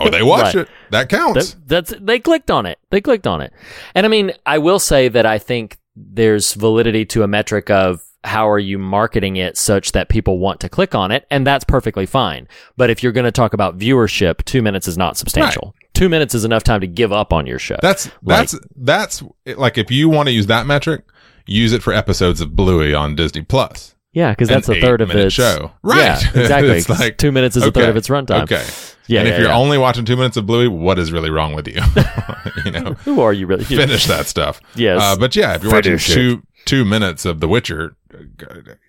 Oh, they watched [laughs] Right. it. That counts. That, that's they clicked on it. They clicked on it. And I mean, I will say that I think there's validity to a metric of how are you marketing it such that people want to click on it, and that's perfectly fine. But if you're going to talk about viewership, two minutes is not substantial. Two minutes is enough time to give up on your show. That's that's that's like if you want to use that metric, use it for episodes of Bluey on Disney Plus. yeah, because that's a third of eight-minute its show. Right. [laughs] Yeah, exactly. It's [laughs] like- two minutes is a third of its runtime. Okay. Yeah, and yeah, if you're yeah. only watching two minutes of Bluey, what is really wrong with you? [laughs] you know, Who are you really? finish that stuff. Yes. Uh, but yeah, if you're watching Finish it. two two minutes of The Witcher, that's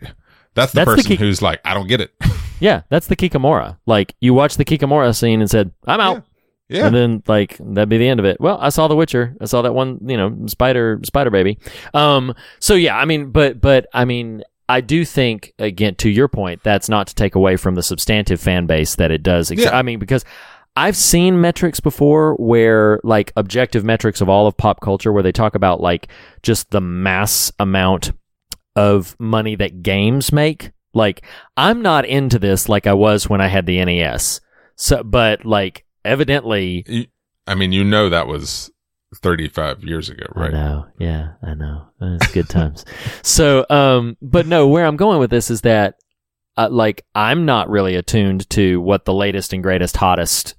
the That's the person who's like, I don't get it. [laughs] Yeah, that's the Kikimora. Like you watched the Kikimora scene and said, "I'm out." Yeah. And then like that'd be the end of it. Well, I saw The Witcher. I saw that one, you know, spider spider baby. Um so yeah, I mean but but I mean I do think again to your point that's not to take away from the substantive fan base that it does. ex- Yeah. I mean because I've seen metrics before where like objective metrics of all of pop culture where they talk about like just the mass amount of money that games make. Like I'm not into this like I was when I had the NES. So but like evidently I mean, you know that was 35 years ago, right? I know. Yeah, I know. It's good times. [laughs] so, um, but no, where I'm going with this is that, uh, like, I'm not really attuned to what the latest and greatest, hottest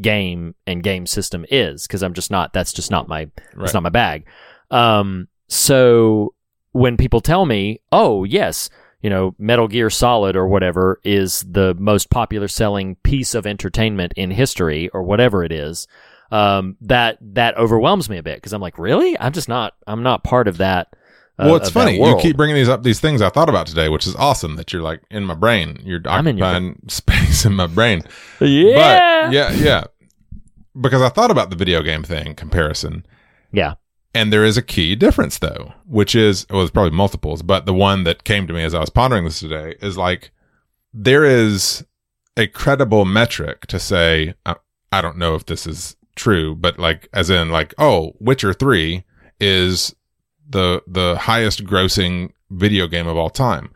game and game system is because I'm just not. That's just not my. Right. It's not my bag. Um, so when people tell me, "Oh, yes," you know, Metal Gear Solid or whatever is the most popular selling piece of entertainment in history or whatever it is, um, that that overwhelms me a bit because I'm like, really? I'm just not. I'm not part of that. Uh, well, it's funny. You keep bringing these up, these things I thought about today, which is awesome that you're like in my brain. You're I'm in your occupying [laughs] space in my brain. yeah, But yeah, yeah. Because I thought about the video game thing comparison. yeah, And there is a key difference though, which is, well, it's probably multiples, but the one that came to me as I was pondering this today is like, there is a credible metric to say, uh, I don't know if this is true, but like, as in like, oh, Witcher 3 is the, the highest grossing video game of all time.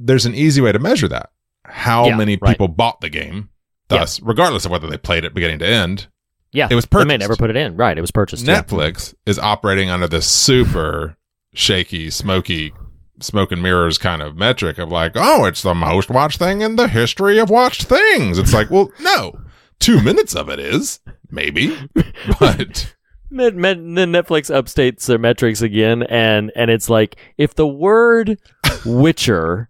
There's an easy way to measure that. How Yeah, many right. people bought the game? Thus, regardless of whether they played it beginning to end, yeah. It was They may never put it in. Right. It was purchased. yeah. Netflix is operating under this super shaky, smoky, smoke and mirrors kind of metric of like, oh, it's the most watched thing in the history of watched things. It's like, well, no, two minutes of it is maybe, [laughs] but then Netflix upstates their metrics again, and and it's like if the word Witcher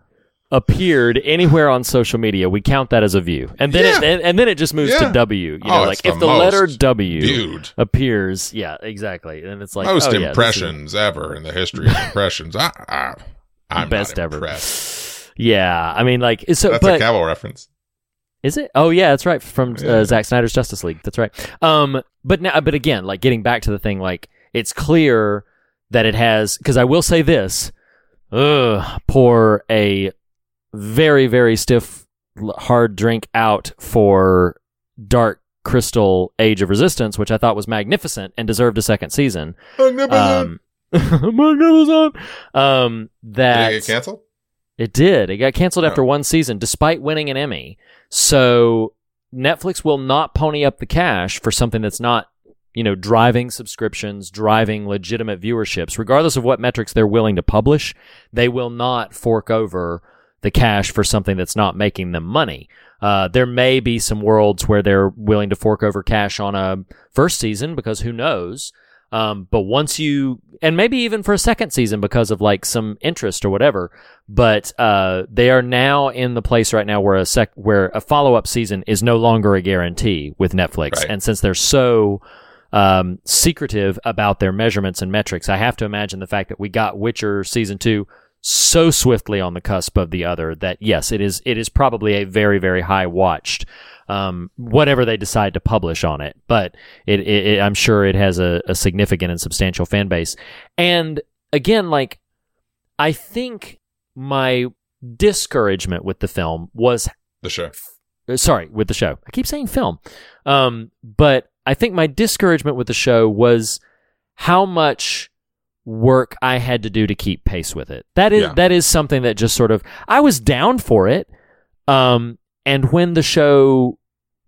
appeared anywhere on social media, we count that as a view, and then it, and, and then it just moves Yeah. to W. You Oh, know, it's like if the letter W viewed. appears, yeah, exactly, and it's like most oh, yeah, this is impressions ever in the history of impressions. I, I, I'm best ever. Yeah, I mean, like so, That's but a Cavill reference. Is it? Oh yeah, that's right from Yeah. uh, Zack Snyder's Justice League. That's right. Um, but now, but again, like getting back to the thing, like it's clear that it has. Because I will say this: ugh, pour a very very stiff hard drink out for Dark Crystal Age of Resistance, which I thought was magnificent and deserved a second season. Um, [laughs] magnificent. Um, Did that it get canceled? it did. It got canceled after Oh. one season, despite winning an Emmy. So Netflix will not pony up the cash for something that's not, you know, driving subscriptions, driving legitimate viewerships, regardless of what metrics they're willing to publish. They will not fork over the cash for something that's not making them money. Uh, there may be some worlds where they're willing to fork over cash on a first season because who knows. Um, but once you, and maybe even for a second season because of like some interest or whatever, but uh, they are now in the place right now where a sec, where a follow up season is no longer a guarantee with Netflix, Right. and since they're so um, secretive about their measurements and metrics. I have to imagine the fact that we got Witcher season two so swiftly on the cusp of the other that yes, it is it is probably a very very high watched um, whatever they decide to publish on it. But it, it, it I'm sure it has a, a significant and substantial fan base. And again, like I think my discouragement with the film was The show. sorry with the show i keep saying film um, but i think my discouragement with the show was how much work i had to do to keep pace with it. That is Yeah. that is something that just sort of i was down for it um, and when the show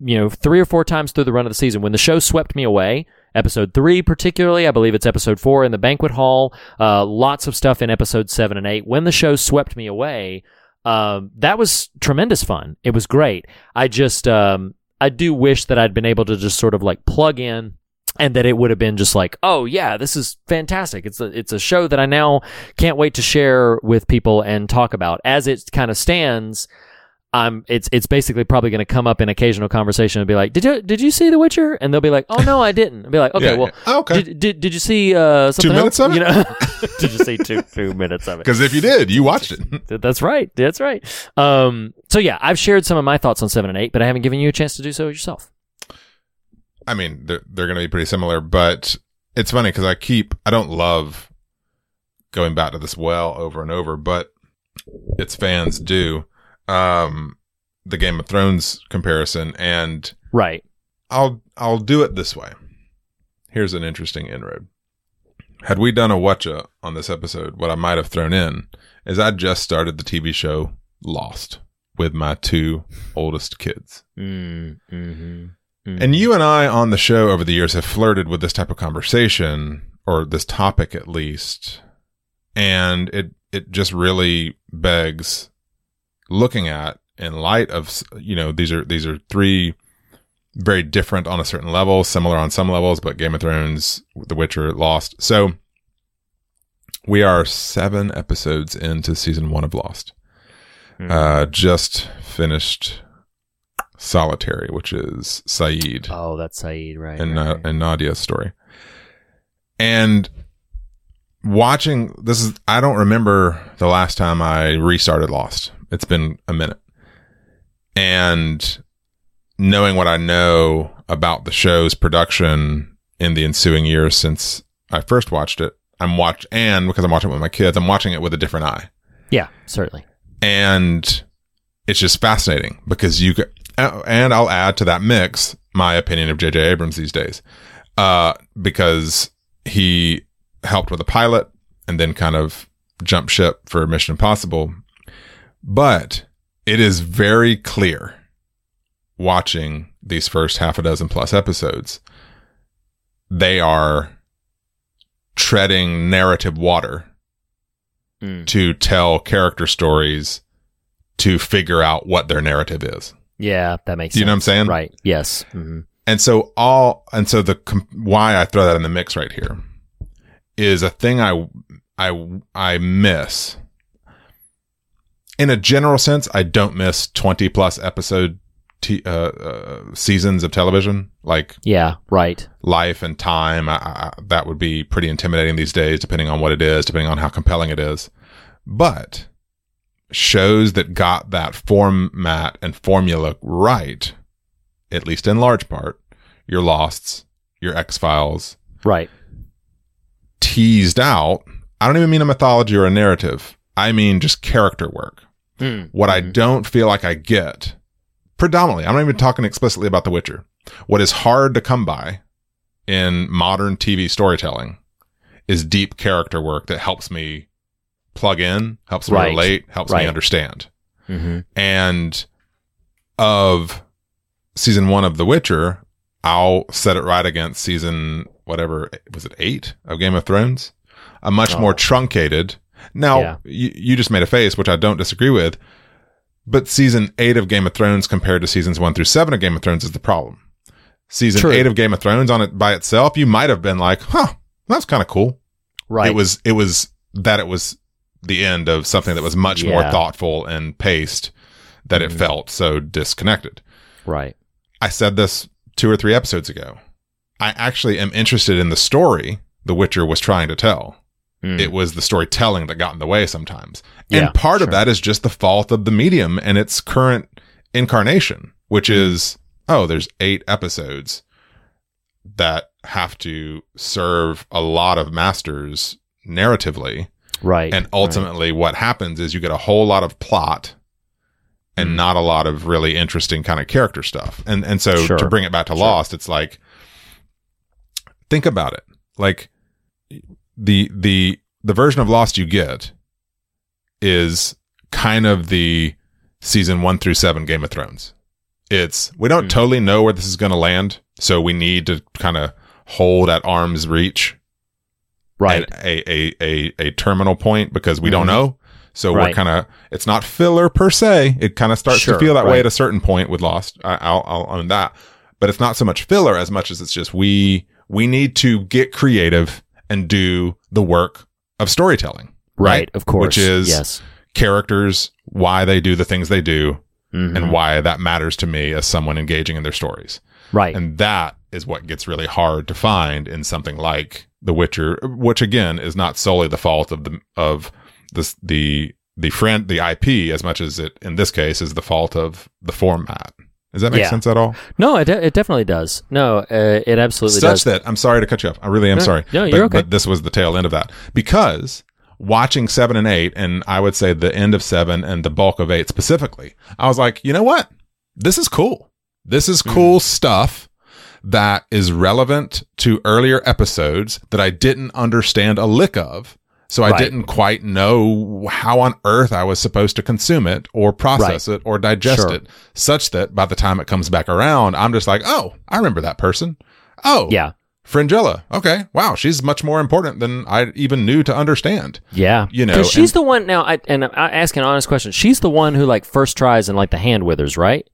you know three or four times through the run of the season when the show swept me away episode three particularly i believe it's episode four in the banquet hall uh, lots of stuff in episode seven and eight when the show swept me away um, that was tremendous fun. It was great. I just um, i do wish that i'd been able to just sort of like plug in and that it would have been just like, oh yeah, this is fantastic. It's a it's a show that I now can't wait to share with people and talk about. As it kind of stands, um, it's it's basically probably going to come up in occasional conversation and be like, did you did you see The Witcher? And they'll be like, oh no, I didn't. Be like, okay, Yeah, well, yeah. Oh, okay. Did, did did you see uh, something two minutes else? of it? You know, [laughs] [laughs] did you see two two minutes of it? Because if you did, you watched it. [laughs] That's right. That's right. Um, so yeah, I've shared some of my thoughts on seven and eight, but I haven't given you a chance to do so yourself. I mean, they're, they're going to be pretty similar, but it's funny because I keep, I don't love going back to this well over and over, but its fans do. Um, the Game of Thrones comparison, and Right. I'll, I'll do it this way. Here's an interesting inroad. Had we done a watcha on this episode, what I might have thrown in is I just started the TV show Lost with my two oldest kids. Mm, mm-hmm. And you and I on the show over the years have flirted with this type of conversation or this topic at least. And it, it just really begs looking at in light of, you know, these are, these are three very different on a certain level, similar on some levels, but Game of Thrones, The Witcher, Lost. So we are seven episodes into season one of Lost. Uh, just finished Solitary, which is Sayid Oh, that's Sayid, right? and right, uh, right. and Nadia's story. And watching this is I don't remember the last time I restarted Lost. It's been a minute. And knowing what I know about the show's production in the ensuing years since I first watched it, I'm watch and because I'm watching it with my kids, I'm watching it with a different eye yeah, certainly. and it's just fascinating because you could, and I'll add to that mix my opinion of J.J. Abrams these days, uh, because he helped with the pilot and then kind of jumped ship for Mission Impossible. But it is very clear watching these first half a dozen plus episodes, they are treading narrative water Mm. to tell character stories to figure out what their narrative is. Yeah, that makes Do you know what I'm saying? Right. Yes. hmm And so all and so the why I throw that in the mix right here is a thing I I I miss. In a general sense, I don't miss 20 plus episode t- uh, uh, seasons of television like Yeah. Right. life and time. I, I, that would be pretty intimidating these days, depending on what it is, depending on how compelling it is. But shows that got that format and formula right, at least in large part, your Losts, your X Files, Right. teased out. I don't even mean a mythology or a narrative. I mean just character work. Mm. What I don't feel like I get, predominantly, I'm not even talking explicitly about The Witcher. What is hard to come by in modern TV storytelling is deep character work that helps me plug in, helps me Right. relate, helps Right. me understand. hmm And of season one of The Witcher, I'll set it right against season whatever was it eight of Game of Thrones, a much Oh. more truncated. Now Yeah. you, you just made a face, which I don't disagree with, but season eight of Game of Thrones compared to seasons one through seven of Game of Thrones is the problem. Season True. eight of Game of Thrones on it by itself, you might have been like, "Huh, that's kind of cool." Right. It was it was that it was the end of something that was much more thoughtful and paced that it Mhm. felt so disconnected. right. I said this two or three episodes ago. I actually am interested in the story The Witcher was trying to tell. Mm. It was the storytelling that got in the way sometimes. Yeah, and part of that is just the fault of the medium and its current incarnation, which Mm. is, oh, there's eight episodes that have to serve a lot of masters narratively. Right. And ultimately, what happens is you get a whole lot of plot and Mm. not a lot of really interesting kind of character stuff. And and so Sure. to bring it back to Lost, it's like think about it. Like the the the version of Lost you get is kind of the season 1 through 7 Game of Thrones. It's we don't Mm. totally know where this is going to land, so we need to kind of hold at arm's reach right. a, a, a, a terminal point because we don't Mhm. know. So we're kind of, it's not filler per se. It kind of starts Sure, to feel that way at a certain point with Lost. I, I'll, I'll own that. But it's not so much filler as much as it's just we, we need to get creative and do the work of storytelling. right. Of course. Which is yes. characters, why they do the things they do, Mhm. and why that matters to me as someone engaging in their stories. right. And that is what gets really hard to find in something like The Witcher, which again is not solely the fault of the of the the the friend the IP as much as it in this case is the fault of the format. Does that make Yeah. sense at all? no, it, de- it definitely does. No, uh, it absolutely Such does. Such that I'm sorry to cut you off. I really am No, sorry. no, but, you're okay. But this was the tail end of that because watching seven and eight, and I would say the end of seven and the bulk of eight specifically, I was like, you know what? This is cool. This is Mm-hmm. cool stuff that is relevant to earlier episodes that I didn't understand a lick of. So I Right. didn't quite know how on earth I was supposed to consume it or process it or digest Sure. it, such that by the time it comes back around, I'm just like, oh, I remember that person. Oh, yeah. Fringilla. Okay. Wow. She's much more important than I even knew to understand. Yeah, You know, she's and- the one now. I and I ask an honest question. She's the one who like first tries and like the hand withers, right?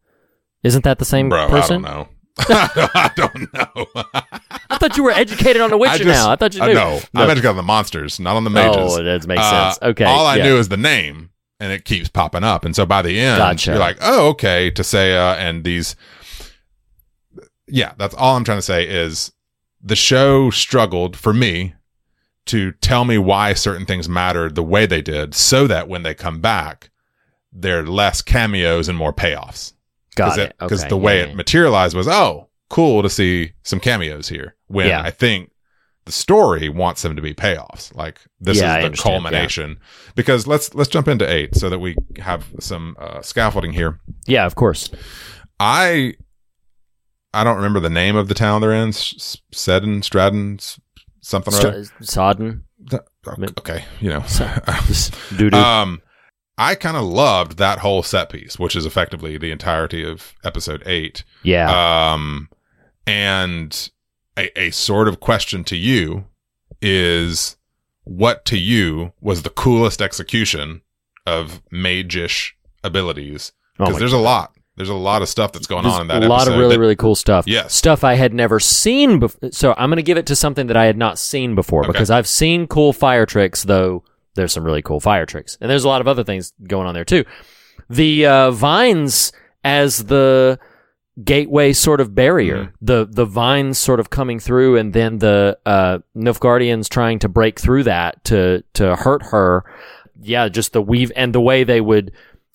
Isn't that the same Bro, person? I don't know. [laughs] I don't know. I thought you were educated on The Witcher now. I thought you uh, knew. no, I'm educated on the monsters, not on the mages. Oh, that makes Uh, sense. Okay, All I yeah. knew is the name, and it keeps popping up. And so by the end, Gotcha. you're like, oh, okay, Tissaia and these. Yeah, that's all I'm trying to say is the show struggled for me to tell me why certain things mattered the way they did, so that when they come back, they're less cameos and more payoffs. Got it. Because Okay, the way yeah, it yeah. materialized was, oh, cool to see some cameos here. When Yeah. I think the story wants them to be payoffs. Like this is the culmination. Because let's let's jump into eight so that we have some uh, scaffolding here. Yeah, of course. I I don't remember the name of the town they're in. Seddon, Stratton, something or other. St- Sodden. Okay, you know. [laughs] Um, I kind of loved that whole set piece, which is effectively the entirety of episode eight. yeah. Um, and a, a sort of question to you is what to you was the coolest execution of mage-ish abilities? Oh Because my there's a lot. There's a lot of stuff that's going There's on in that a lot of really that- really cool stuff. Yes. stuff I had never seen before. So I'm going to give it to something that I had not seen before Okay. because I've seen cool fire tricks. Though there's some really cool fire tricks, and there's a lot of other things going on there too. The uh, vines as the gateway sort of barrier, Mm-hmm. the the vines sort of coming through, and then the uh, Nilfgaardians trying to break through that to to hurt her. Yeah, just the weave and the way they would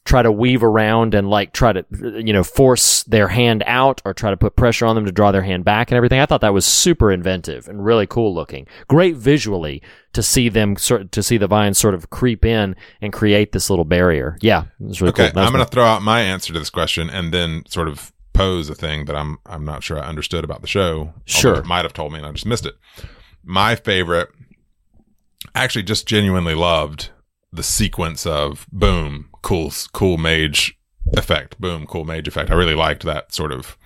try to weave around and like try to you know force their hand out or try to put pressure on them to draw their hand back and everything. I thought that was super inventive and really cool looking. Great visually to see them sort to see the vines sort of creep in and create this little barrier. Yeah, it was really Okay, cool. I'm going to throw out my answer to this question and then sort of pose a thing that I'm I'm not sure I understood about the show. Sure. might have told me and I just missed it. My favorite, actually just genuinely loved the sequence of boom, cool, cool mage effect, boom, cool mage effect. I really liked that sort of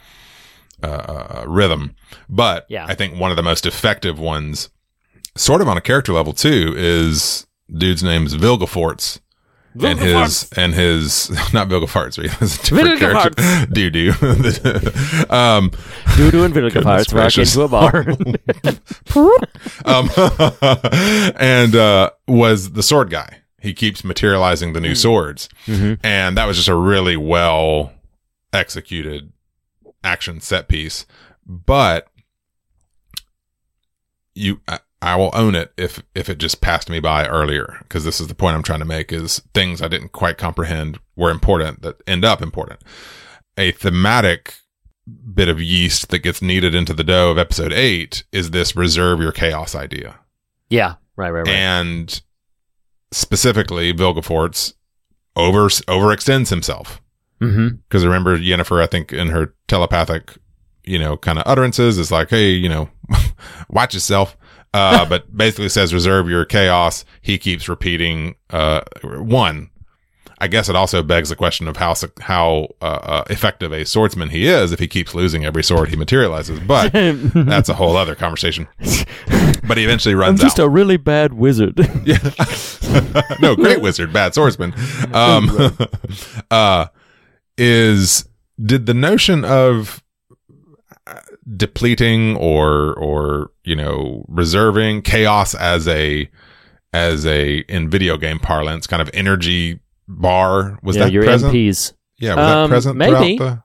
uh, uh, rhythm. But Yeah. I think one of the most effective ones, sort of on a character level too, is dude's name's Vilgefortz and his and his [laughs] not Vilgefarts, right? It's a different character. [laughs] Doo doo. [laughs] um, Doo-doo and vinegar parts rock into a bar. um, and uh, was the sword guy. He keeps materializing the new mm-hmm. swords, mm-hmm. and that was just a really well executed action set piece. But you I, I will own it if if it just passed me by earlier because this is the point I'm trying to make is things I didn't quite comprehend were important that end up important. A thematic bit of yeast that gets kneaded into the dough of episode 8 is this reserve your chaos idea. Yeah, right, right, right. And specifically Vilgefortz over overextends himself mm-hmm. because remember Yennefer, I think in her telepathic, you know, kind of utterances is like, hey, you know, [laughs] watch yourself. Uh, [laughs] but basically says reserve your chaos. He keeps repeating, uh, one. I guess it also begs the question of how how uh, uh, effective a swordsman he is if he keeps losing every sword he materializes. But [laughs] that's a whole other conversation. But he eventually I'm runs just out. a really bad wizard. [laughs] [laughs] no, great wizard, bad swordsman. Um, uh, is did the notion of uh, depleting or or you know reserving chaos as a as a in video game parlance kind of energy bar was yeah, that your present? MPs. Yeah, was that Um, present maybe. throughout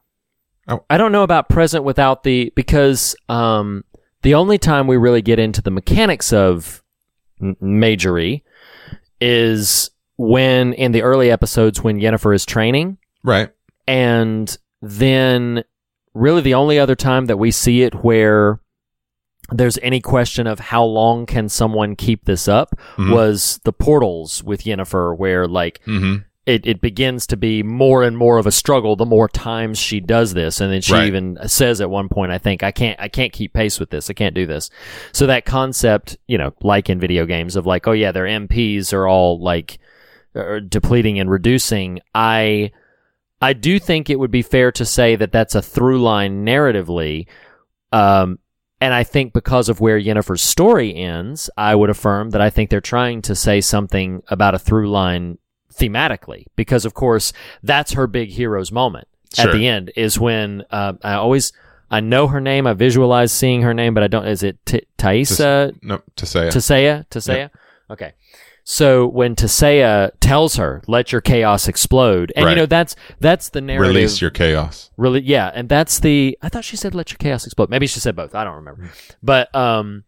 I don't know about present without the because um, the only time we really get into the mechanics of majory is when in the early episodes when Yennefer is training, right? and then really the only other time that we see it where there's any question of how long can someone keep this up Mhm. was the portals with Yennefer where like Mm-hmm. It, it begins to be more and more of a struggle the more times she does this. And then she Right. even says at one point i think i can't i can't keep pace with this. I can't do this. So that concept you know like in video games of like oh yeah their mps are all like are depleting and reducing. I i do think it would be fair to say that that's a through line narratively. Um and I think because of where Yennefer's story ends, I would affirm that I think they're trying to say something about a through line thematically because of course that's her big hero's moment Sure. at the end is when uh, I always I know her name I visualize seeing her name but I don't is it T- Thaisa No, to say it. Tissaia Tissaia okay so when Tissaia tells her let your chaos explode and Right. you know that's that's the narrative release your chaos. Really, yeah, and that's the. I thought she said "Let your chaos explode." Maybe she said both. I don't remember. But um,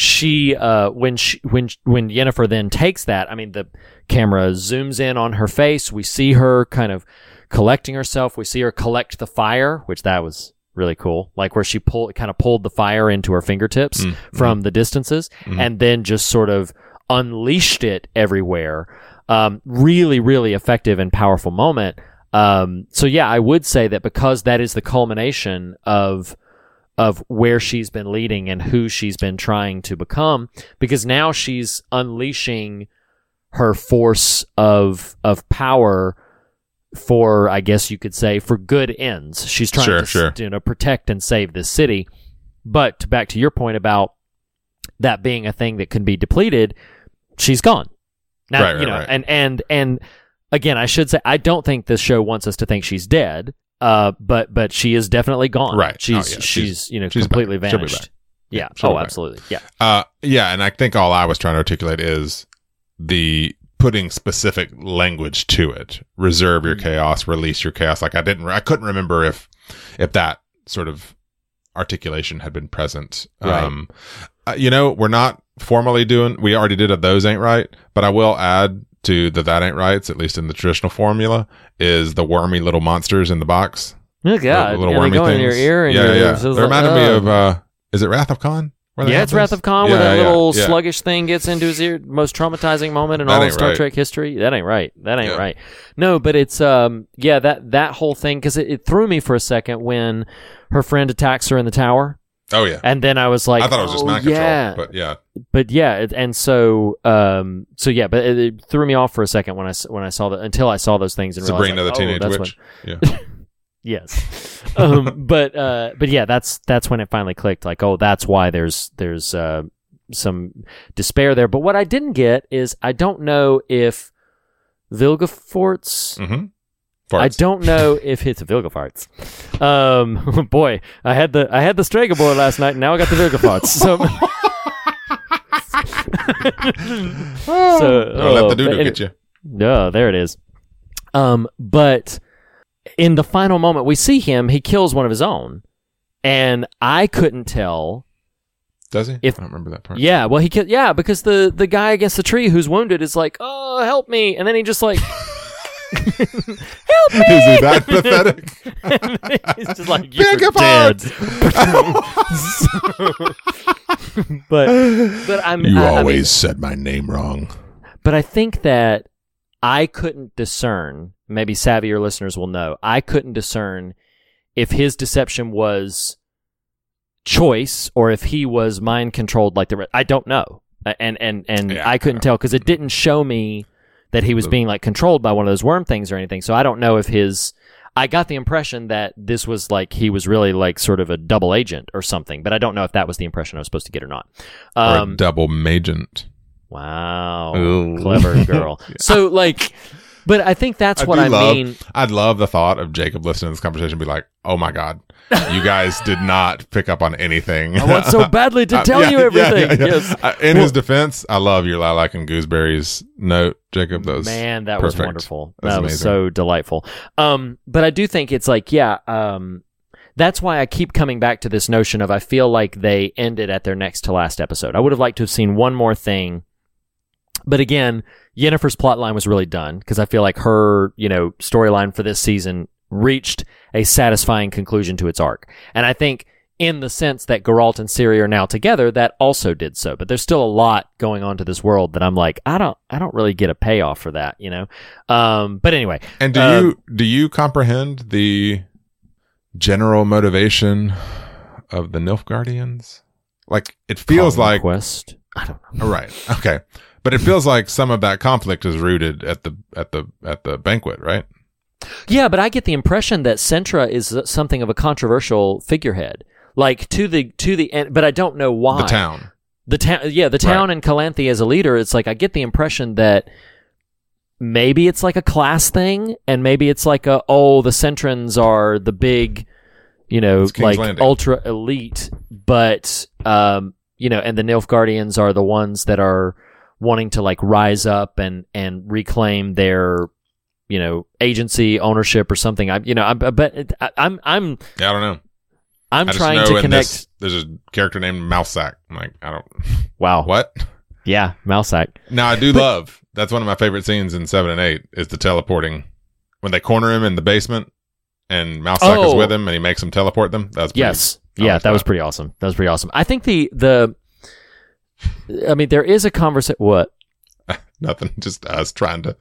she uh when she when when Yennefer then takes that, I mean the camera zooms in on her face. We see her kind of collecting herself. We see her collect the fire, which that was really cool. Like where she pulled kind of pulled the fire into her fingertips from the distances, and then just sort of unleashed it everywhere. Um, really, really effective and powerful moment. Um, so yeah, I would say that because that is the culmination of of where she's been leading and who she's been trying to become, because now she's unleashing her force of of power for, I guess you could say, for good ends. She's trying Sure, to sure. you know protect and save this city. But back to your point about that being a thing that can be depleted, she's gone. Now Right, right, you know, right. and and and again, I should say I don't think this show wants us to think she's dead. Uh, but but she is definitely gone. Right. She's Oh, yeah. she's, She's- you know she's completely back. Vanished. Yeah. she'll Oh, be back. absolutely. Yeah. Uh, yeah, and I think all I was trying to articulate is the putting specific language to it. Reserve Mm-hmm. your chaos, release your chaos. Like I didn't, I couldn't remember if if that sort of articulation had been present. Right. Um, uh, you know, we're not formally doing. We already did a those ain't right, but I will add to the that ain't rights, at least in the traditional formula, is the wormy little monsters in the box. Oh The God! little and they wormy things. in your ear, and yeah, your, yeah. They like, reminded me oh. of. uh Is it Wrath of Khan? Yeah, it's Wrath of Khan where Yeah, that yeah, little yeah. sluggish thing gets into his ear. Most traumatizing moment in That all of Star right. Trek history. That ain't right. That ain't Yeah. right. No, but it's um yeah that that whole thing because it, it threw me for a second when her friend attacks her in the tower, Oh yeah. and then I was like, I thought it was just oh, mind yeah. control, but yeah, but yeah, and so um so yeah, but it, it threw me off for a second when I when I saw that until I saw those things and Sabrina realized, the like, oh, Teenage that's when- Witch. Yeah. [laughs] Yes. um, [laughs] but uh, but yeah, that's that's when it finally clicked. Like, oh, that's why there's there's uh, some despair there. But what I didn't get is I don't know if Vilgefortz. Mm-hmm. I don't know if it's Vilgefarts. Um, [laughs] boy, I had the I had the Strega boy last night, and now I got the Vilgefarts. So, [laughs] so Don't let oh, the doo but get you. no, there it is. Um, but in the final moment, we see him. He kills one of his own, and I couldn't tell Does he? If- I don't remember that part. Yeah, well, he killed. yeah because the the guy against the tree who's wounded is like, oh, help me, and then he just like. [laughs] help me! Is he that pathetic? [laughs] He's just like, you're Pick dead. [laughs] but but I'm You I- I mean- always said my name wrong. But I think that I couldn't discern, maybe savvier listeners will know, I couldn't discern if his deception was choice or if he was mind controlled like the rest. I don't know. And and and Yeah, I couldn't tell because it didn't show me that he was being like controlled by one of those worm things or anything. So I don't know if his I got the impression that this was like he was really like sort of a double agent or something, but I don't know if that was the impression I was supposed to get or not. or Um, a double magent. Wow. Ooh. Clever [laughs] girl. So like but I think that's what I love, mean. I'd love the thought of Jacob listening to this conversation and be like, "Oh my god, you guys did [laughs] not pick up on anything." I want so badly to [laughs] Uh, tell yeah, you everything. yeah, yeah. Yes. Uh, in Well- his defense, I love your lilac and gooseberries note, Jacob. Those Man, that was wonderful. That's that was amazing. so delightful. Um, but I do think it's like, yeah, um, that's why I keep coming back to this notion of I feel like they ended at their next to last episode. I would have liked to have seen one more thing. But again, Yennefer's plotline was really done because I feel like her, you know, storyline for this season reached a satisfying conclusion to its arc. And I think in the sense that Geralt and Ciri are now together, that also did so. But there's still a lot going on to this world that I'm like, I don't, I don't really get a payoff for that, you know? Um, but anyway. And do um, you do you comprehend the general motivation of the Nilfgaardians? Like it feels like Quest. I don't know. Right, okay, but it feels like some of that conflict is rooted at the at the at the banquet, right? Yeah, but I get the impression that Cintra is something of a controversial figurehead, like to the to the end. But I don't know why. The town. the town, yeah, the town and Calanthe as a leader. It's like I get the impression that maybe it's like a class thing, and maybe it's like a oh, the Cintrans are the big, you know, like Landing. ultra elite, but um, you know, and the Nilfgaardians are the ones that are wanting to like rise up and and reclaim their you know agency ownership or something i you know i, I bet I, i'm i'm Yeah, I don't know. i'm trying know to connect this, there's a character named Mousesack. I'm like, I don't. [laughs] wow What? yeah mousesack Now I do But- love. That's one of my favorite scenes in seven and eight is the teleporting when they corner him in the basement and Mousesack is Oh. with him and he makes him teleport them. That's Yes. Yeah, that was pretty awesome. That was pretty awesome. I think the the I mean there is a conversation what? [laughs] nothing. Just us trying to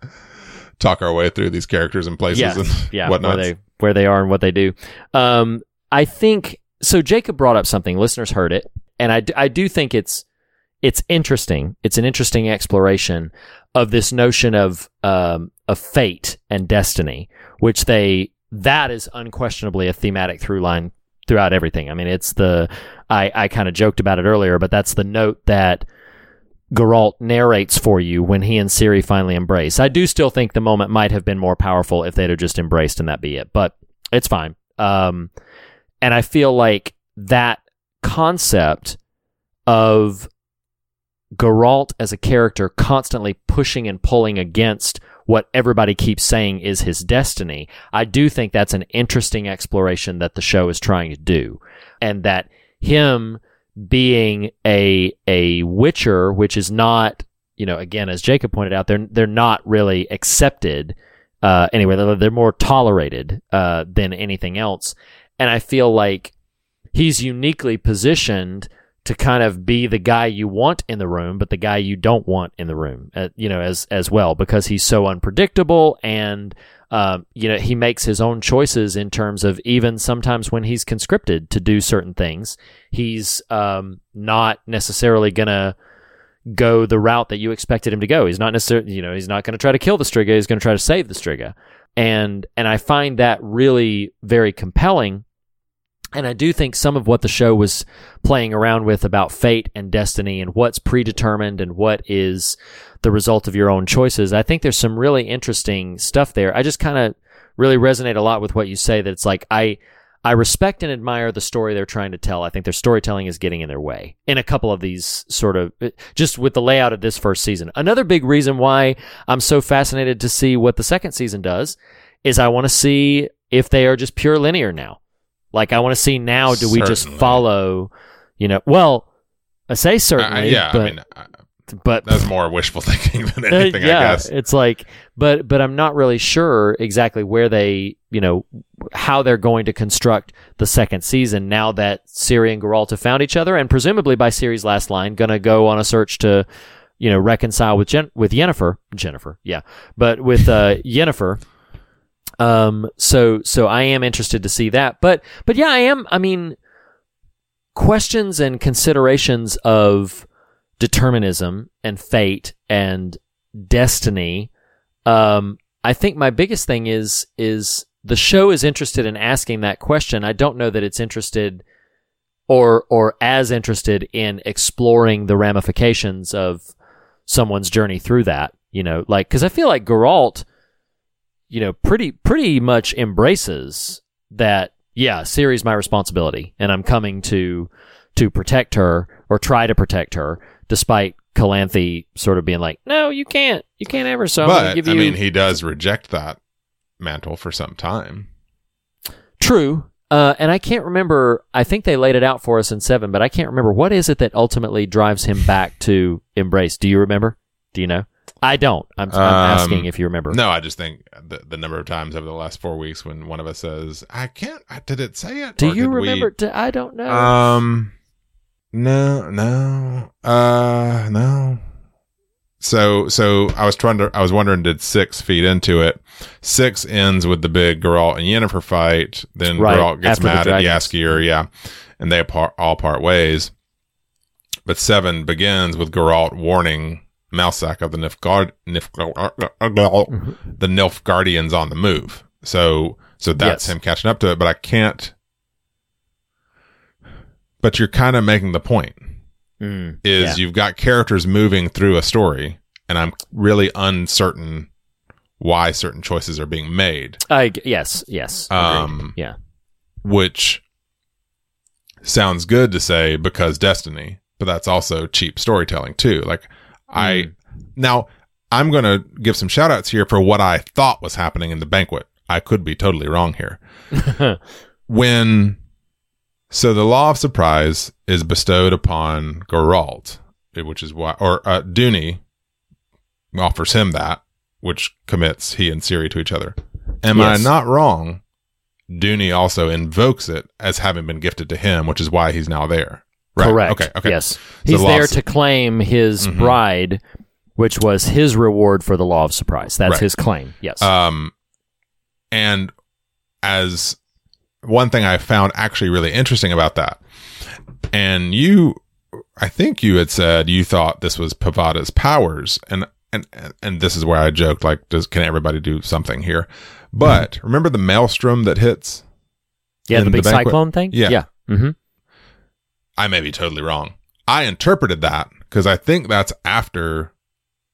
talk our way through these characters and places [laughs] Yeah. and Yeah, whatnot. where they where they are and what they do. Um I think so Jacob brought up something listeners heard it and I, I do think it's it's interesting. It's an interesting exploration of this notion of um of fate and destiny, which they that is unquestionably a thematic through line throughout everything. I mean, it's the I I kind of joked about it earlier, but that's the note that Geralt narrates for you when he and Ciri finally embrace. I do still think the moment might have been more powerful if they'd have just embraced and that be it, but it's fine. Um, and I feel like that concept of Geralt as a character constantly pushing and pulling against what everybody keeps saying is his destiny. I do think that's an interesting exploration that the show is trying to do. And that him being a a witcher, which is not, you know, again as Jacob pointed out, they're they're not really accepted uh anyway, they're, they're more tolerated uh than anything else. And I feel like he's uniquely positioned to kind of be the guy you want in the room, but the guy you don't want in the room, uh, you know, as as well, because he's so unpredictable and um, you know he makes his own choices in terms of even sometimes when he's conscripted to do certain things, he's um, not necessarily gonna go the route that you expected him to go. He's not necessarily, you know, he's not to try to kill the Striga. He's to try to save the Striga, and and I find that really very compelling. And I do think some of what the show was playing around with about fate and destiny and what's predetermined and what is the result of your own choices. I think there's some really interesting stuff there. I just kind of really resonate a lot with what you say that it's like I I respect and admire the story they're trying to tell. I think their storytelling is getting in their way in a couple of these sort of eh, just with the layout of this first season. Another big reason why I'm so fascinated to see what the second season does is I want to see if they are just pure linear now. Like I want to see now do we just follow, you know, well, I say certainly, I- yeah, but I mean, I, but that's more wishful [laughs] thinking than Uh, anything, yeah, I guess. it's like, but but I'm not really sure exactly where they, you know, how they're going to construct the second season now that Ciri and Geralt have found each other, and presumably by Ciri's last line, gonna go on a search to, you know, reconcile with Jen- with Yennefer, Jennifer, yeah, but with uh, Yennefer. Um, so so I am interested to see that, but but yeah, I am. I mean, questions and considerations of determinism and fate and destiny um i think my biggest thing is is the show is interested in asking that question i don't know that it's interested or or as interested in exploring the ramifications of someone's journey through that you know like cuz i feel like Geralt you know pretty pretty much embraces that yeah Ciri's my responsibility and i'm coming to to protect her or try to protect her despite Calanthe sort of being like, "No, you can't. You can't ever." So I'm but give you. I mean, he does reject that mantle for some time. True. Uh, and I can't remember. I think they laid it out for us in seven, but I can't remember what is it that ultimately drives him back to embrace. Do you remember? Do you know? I don't. I'm, I'm Um, asking if you remember. No, I just think the, the number of times over the last four weeks when one of us says, "I can't," did it say it? Do you did we- remember? I don't know. Um, no, no, uh, no. So, so I was trying to, I was wondering, did six feed into it? Six ends with the big Geralt and Yennefer fight. Then Right, Geralt gets mad at. Jaskier, yeah, and they all part ways. But seven begins with Geralt warning Mousesack of the Nilfgaard, Nilfgaard, the Nilfgaardians on the move. So, so that's Yes. him catching up to it. But I can't. But you're kind of making the point Mm, is yeah. you've got characters moving through a story, and I'm really uncertain why certain choices are being made, I yes, yes. Um, yeah. which sounds good to say because Destiny, but that's also cheap storytelling too. Like I now I'm going to give some shout outs here for what I thought was happening in the banquet. I could be totally wrong here. [laughs] when so the law of surprise is bestowed upon Geralt, which is why or uh, Duny offers him that, which commits he and Ciri to each other. Am Yes. I not wrong? Duny also invokes it as having been gifted to him, which is why he's now there. Right. Correct. Okay. Okay. Yes. So He's the there to claim his Mhm. bride, which was his reward for the law of surprise. That's Right. his claim. Yes. Um, and as one thing I found actually really interesting about that, and you, I think you had said you thought this was Pavetta's powers, and and and this is where I joked like, does can everybody do something here? But remember the maelstrom that hits? yeah, in the big banquet? cyclone thing? Yeah. Yeah. hmm I may be totally wrong. I interpreted that because I think that's after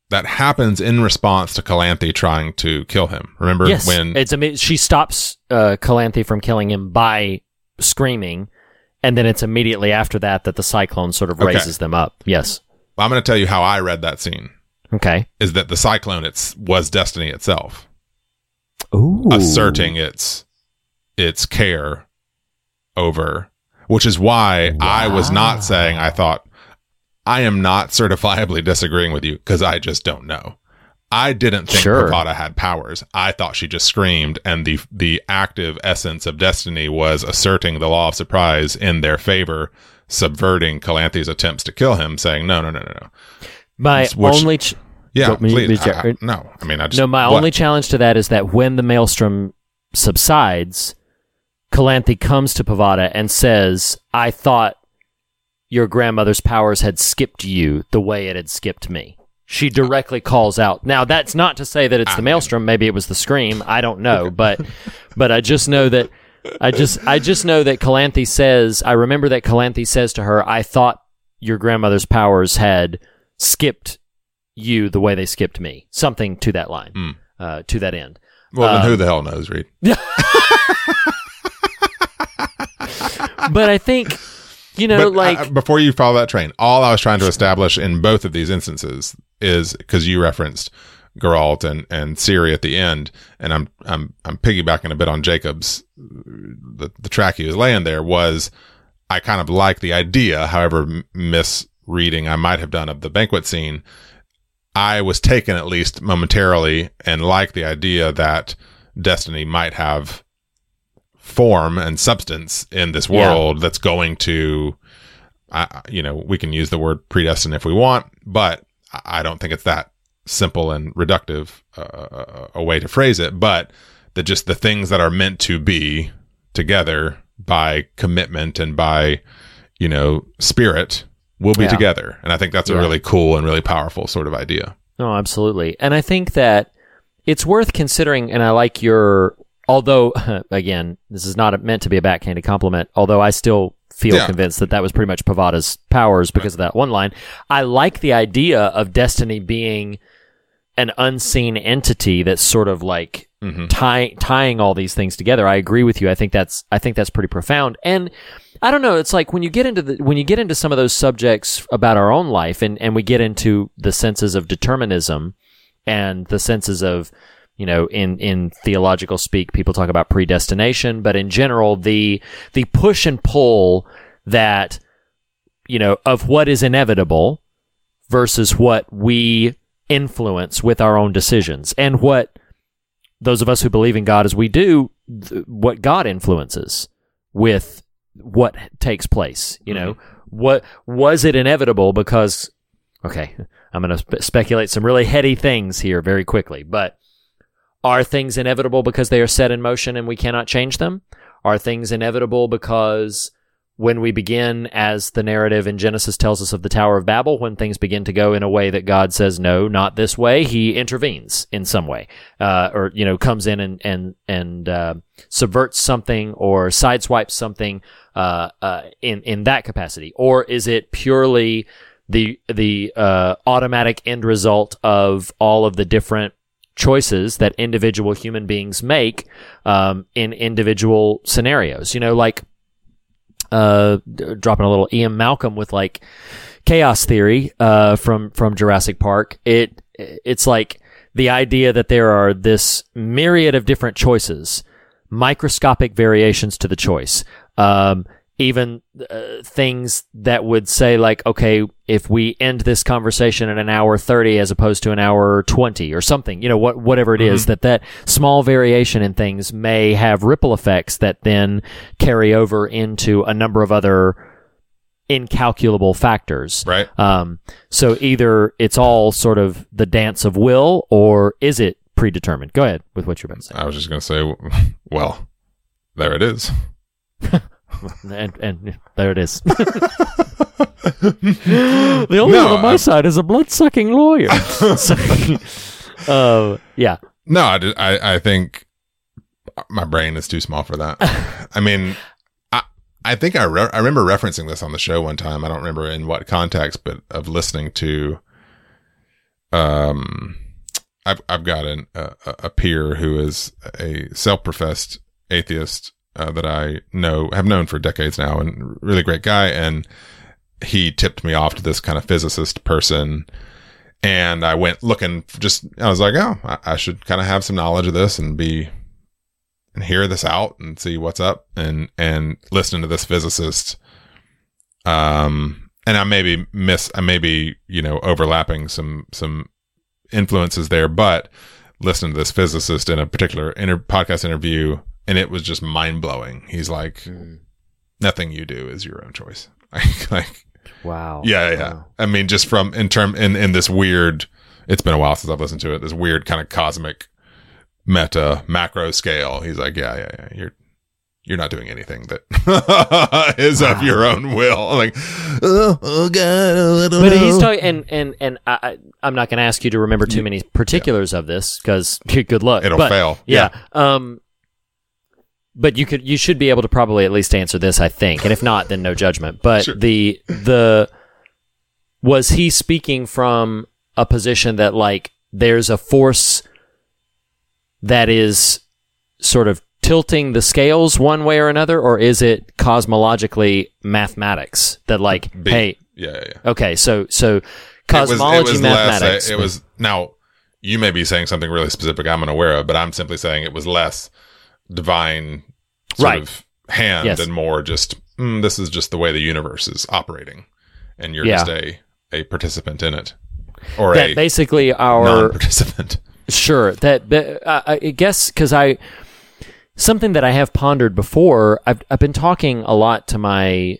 that happens in response to Calanthe trying to kill him. Remember Yes. when it's she stops uh, Calanthe from killing him by screaming, and then it's immediately after that that the cyclone sort of Okay. raises them up. Yes. I'm going to tell you how I read that scene Okay. is that the cyclone it's was destiny itself Ooh. asserting its its care over which is why I was not saying I thought I am not [laughs] certifiably disagreeing with you because I just don't know. I didn't think Sure. Had powers. I thought she just screamed, and the the active essence of destiny was asserting the law of surprise in their favor, subverting Calanthe's attempts to kill him, saying, "No, no, no, no, no." My Which- only. Ch- Yeah, please. I- I- no, I mean, I just no, my what? only challenge to that is that when the maelstrom subsides, Calanthe comes to Pavetta and says, "I thought your grandmother's powers had skipped you the way it had skipped me." She directly calls out. Now, that's not to say that it's the maelstrom. Maybe it was the scream. I don't know, but [laughs] but I just know that I just I just know that Calanthe says. I remember that Calanthe says to her, "I thought your grandmother's powers had skipped you the way they skipped me." Something to that line, Hmm. uh, to that end. Well, then Um, who the hell knows, Reed? [laughs] [laughs] But I think you know, But, like uh, before you follow that train, all I was trying to establish in both of these instances is because you referenced Geralt and and Ciri at the end, and I'm I'm I'm piggybacking a bit on Jacob's the the track he was laying there was I kind of like the idea, however misreading I might have done of the banquet scene, I was taken at least momentarily and like the idea that destiny might have form and substance in this Yeah. world that's going to, I you know, we can use the word predestined if we want, but I don't think it's that simple and reductive uh, a way to phrase it. But that just the things that are meant to be together by commitment and by, you know, spirit will be Yeah. together. And I think that's a really cool and really powerful sort of idea. No, absolutely. And I think that it's worth considering, and I like your, although, [laughs] again, this is not meant to be a backhanded compliment, although I still feel Yeah. convinced that that was pretty much Pavetta's powers because of that one line. I like the idea of destiny being an unseen entity that's sort of like mm-hmm. tie, tying all these things together. I agree with you. I think that's I think that's pretty profound. And I don't know. It's like when you get into the when you get into some of those subjects about our own life, and and we get into the senses of determinism and the senses of you know in in theological speak people talk about predestination but in general the the push and pull that you know of what is inevitable versus what we influence with our own decisions. And what those of us who believe in God as we do th- what God influences with what takes place you know? Mm-hmm. What was it inevitable because okay i'm going to spe- speculate some really heady things here very quickly but are things inevitable because they are set in motion and we cannot change them? Are things inevitable because when we begin as the narrative in genesis tells us of the tower of babel when things begin to go in a way that god says no not this way he intervenes in some way uh, or you know comes in and and and uh, subverts something or sideswipes something uh, uh, in in that capacity? Or is it purely the the uh, automatic end result of all of the different choices that individual human beings make um, in individual scenarios. You know, like uh, dropping a little Ian Malcolm with like chaos theory uh, from from Jurassic Park. It it's like the idea that there are this myriad of different choices, microscopic variations to the choice. Um, even uh, things that would say like, okay, if we end this conversation at an hour 30 as opposed to an hour 20 or something, you know, what, whatever it is, that that small variation in things may have ripple effects that then carry over into a number of other incalculable factors. Right. Um, so either it's all sort of the dance of will or is it predetermined? Go ahead with what you're about to say. I was just going to say, well, there it is. [laughs] and, and there it is. [laughs] the only No, one on my I'm- side is a blood sucking lawyer. [laughs] so, uh, yeah. No, I, I, I think my brain is too small for that. [laughs] I mean, I, I think I, re- I remember referencing this on the show one time. I don't remember in what context, but of listening to, um, I've, I've got an, a, a peer who is a self-professed atheist, uh, that I know, have known for decades now and really great guy. And he tipped me off to this kind of physicist person and I went looking just I was like, oh, I, I should kind of have some knowledge of this and be and hear this out and see what's up and and listen to this physicist. Um, and I maybe miss I maybe you know overlapping some some influences there, but listening to this physicist in a particular inter- podcast interview, and it was just mind blowing. He's like, nothing you do is your own choice. [laughs] Like, like Wow. yeah, yeah. Wow. I mean, just from in term in in this weird. It's been a while since I've listened to it. This weird kind of cosmic, meta macro scale. He's like, yeah, yeah, yeah. You're you're not doing anything that [laughs] is of your own will. I'm like, oh, oh god, oh, I don't But know. he's talking, and and and I, I'm not going to ask you to remember too many particulars of this because [laughs] good luck. It'll But, fail. Yeah. Um. But you could, you should be able to probably at least answer this, I think, and if not, then no judgment. But Sure. the the was he speaking from a position that like there's a force that is sort of tilting the scales one way or another, or is it cosmologically mathematics that like, B. hey, yeah, yeah, yeah. Okay, so so It was- cosmology, it was less, mathematics. uh, it was now. You may be saying something really specific I'm unaware of, but I'm simply saying it was less divine sort Right. of hand Yes. and more just mm, this is just the way the universe is operating, and you're Yeah. just a a participant in it, or that a basically our non-participant. [laughs] Sure. That, uh, I guess because I something that I have pondered before. I've I've been talking a lot to my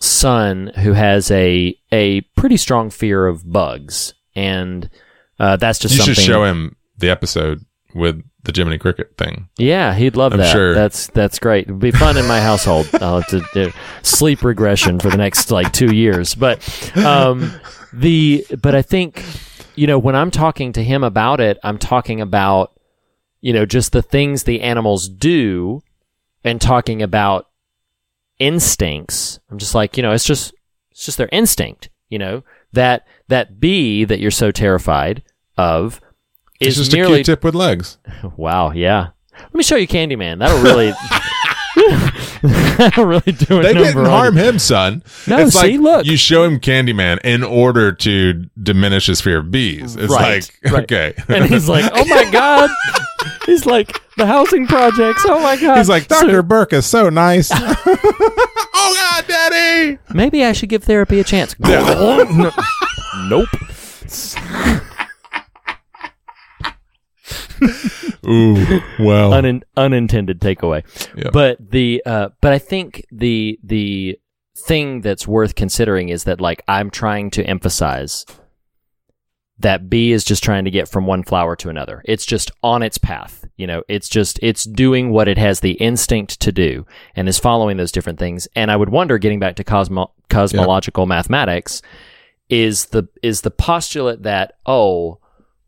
son who has a a pretty strong fear of bugs, and uh, that's just You something. should show him the episode with the Jiminy Cricket thing. Yeah, he'd love I'm that. sure. That's that's great. It'd be fun in my household. I'll have to do sleep regression for the next like two years. But um, the but I think you know when I'm talking to him about it, I'm talking about you know just the things the animals do, and talking about instincts. I'm just like you know it's just it's just their instinct. You know that that bee that you're so terrified of It's is just a merely Q-tip with legs. [laughs] Wow, yeah. Let me show you Candyman. That'll really that'll [laughs] [laughs] really do it. They didn't harm him, son. No, it's see, like look. you show him Candyman in order to diminish his fear of bees. It's Right, like right. okay, And he's like, "Oh my god." He's like, "The housing projects. Oh my god." he's like So Doctor Burke is so nice. oh God, Daddy! maybe I should give therapy a chance. nope. [laughs] Ooh, well, Unin- unintended takeaway. But the uh, but I think the the thing that's worth considering is that like I'm trying to emphasize that bee is just trying to get from one flower to another. It's just on its path. You know, it's just it's doing what it has the instinct to do and is following those different things. And I would wonder, getting back to cosmo- cosmological mathematics, is the is the postulate that oh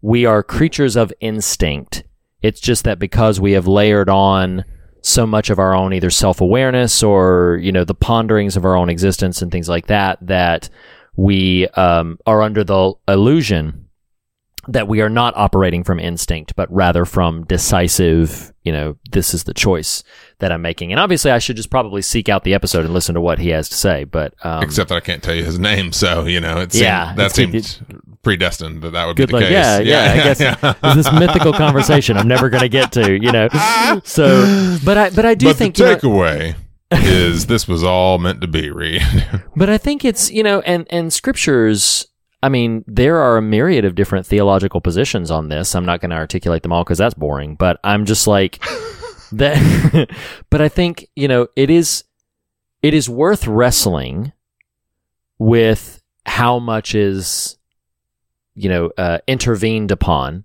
we are creatures of instinct. It's just that because we have layered on so much of our own either self-awareness or you know the ponderings of our own existence and things like that that we um, are under the illusion that we are not operating from instinct but rather from decisive you know this is the choice that i'm making and obviously i should just probably seek out the episode and listen to what he has to say but um, except that I can't tell you his name, so you know it seemed, Yeah, that seemed predestined that that would good be the luck. case. Yeah, yeah, I guess it's this [laughs] mythical conversation I'm never going to get to, you know. [laughs] So, but I, but I do but think the you know, takeaway is this was all meant to be. Reed. [laughs] But I think it's, you know, and, and scriptures, I mean, there are a myriad of different theological positions on this. I'm not going to articulate them all because that's boring, but I'm just like, [laughs] that, [laughs] but I think, you know, it is, it is worth wrestling with how much is, you know, uh, intervened upon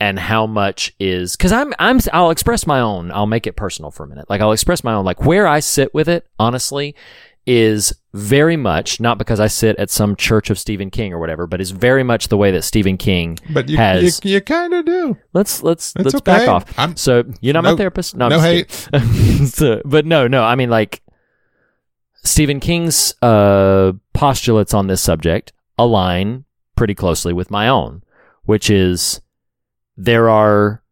and how much is because I'm I'm I'll express my own. I'll make it personal for a minute. Like I'll express my own. Like where I sit with it, honestly, is very much not because I sit at some church of Stephen King or whatever, but is very much the way that Stephen King But you, has. you, you kind of do. let's let's It's let's okay. back off. I'm- so you're not my no- therapist. No, no kidding. [laughs] So- but no, no. I mean, like Stephen King's uh, postulates on this subject align pretty closely with my own, which is there are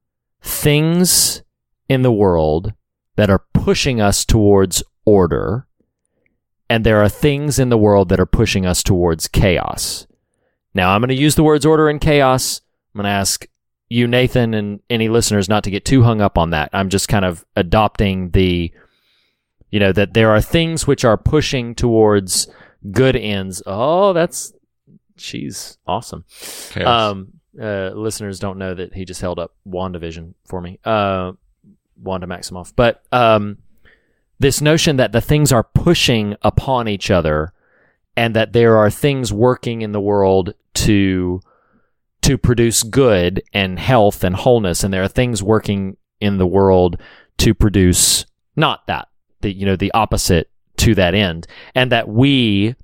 things in the world that are pushing us towards order, and there are things in the world that are pushing us towards chaos. Now, I'm going to use the words order and chaos. I'm going to ask you, Nathan, and any listeners not to get too hung up on that. I'm just kind of adopting the, you know, that there are things which are pushing towards good ends. Oh, that's, she's awesome. Chaos. Um, uh, listeners don't know that he just held up WandaVision for me, uh, Wanda Maximoff. But um, this notion that the things are pushing upon each other, and that there are things working in the world to to produce good and health and wholeness, and there are things working in the world to produce not that the you know the opposite to that end, and that we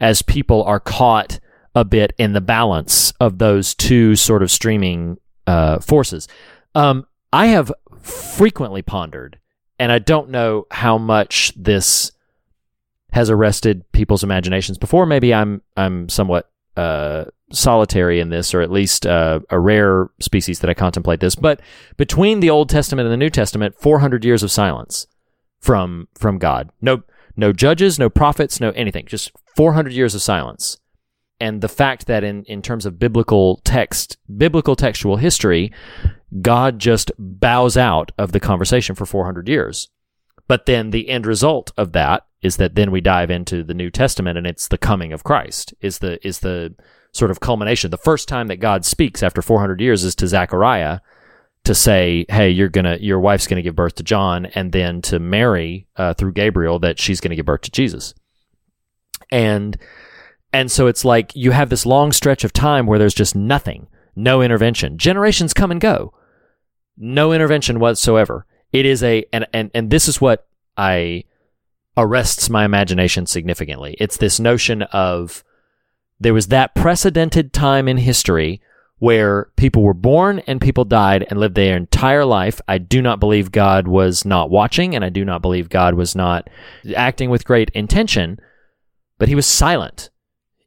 as people are caught a bit in the balance of those two sort of streaming uh, forces. Um, I have frequently pondered, and I don't know how much this has arrested people's imaginations before. Maybe I'm I'm somewhat uh, solitary in this, or at least uh, a rare species that I contemplate this. But between the Old Testament and the New Testament, 400 years of silence from from God. No no judges, no prophets, no anything. Just 400 years of silence. And the fact that in, in terms of biblical text, biblical textual history, God just bows out of the conversation for 400 years. But then the end result of that is that then we dive into the New Testament and it's the coming of Christ is the is the sort of culmination. The first time that God speaks after 400 years is to Zechariah to say, "Hey, you're gonna, your wife's gonna give birth to John," and then to Mary uh, through Gabriel that she's gonna give birth to Jesus. And and so it's like you have this long stretch of time where there's just nothing, no intervention. Generations come and go, no intervention whatsoever. It is a and and and this is what I arrests my imagination significantly. It's this notion of there was that precedented time in history where people were born and people died and lived their entire life. I do not believe God was not watching and I do not believe God was not acting with great intention, but he was silent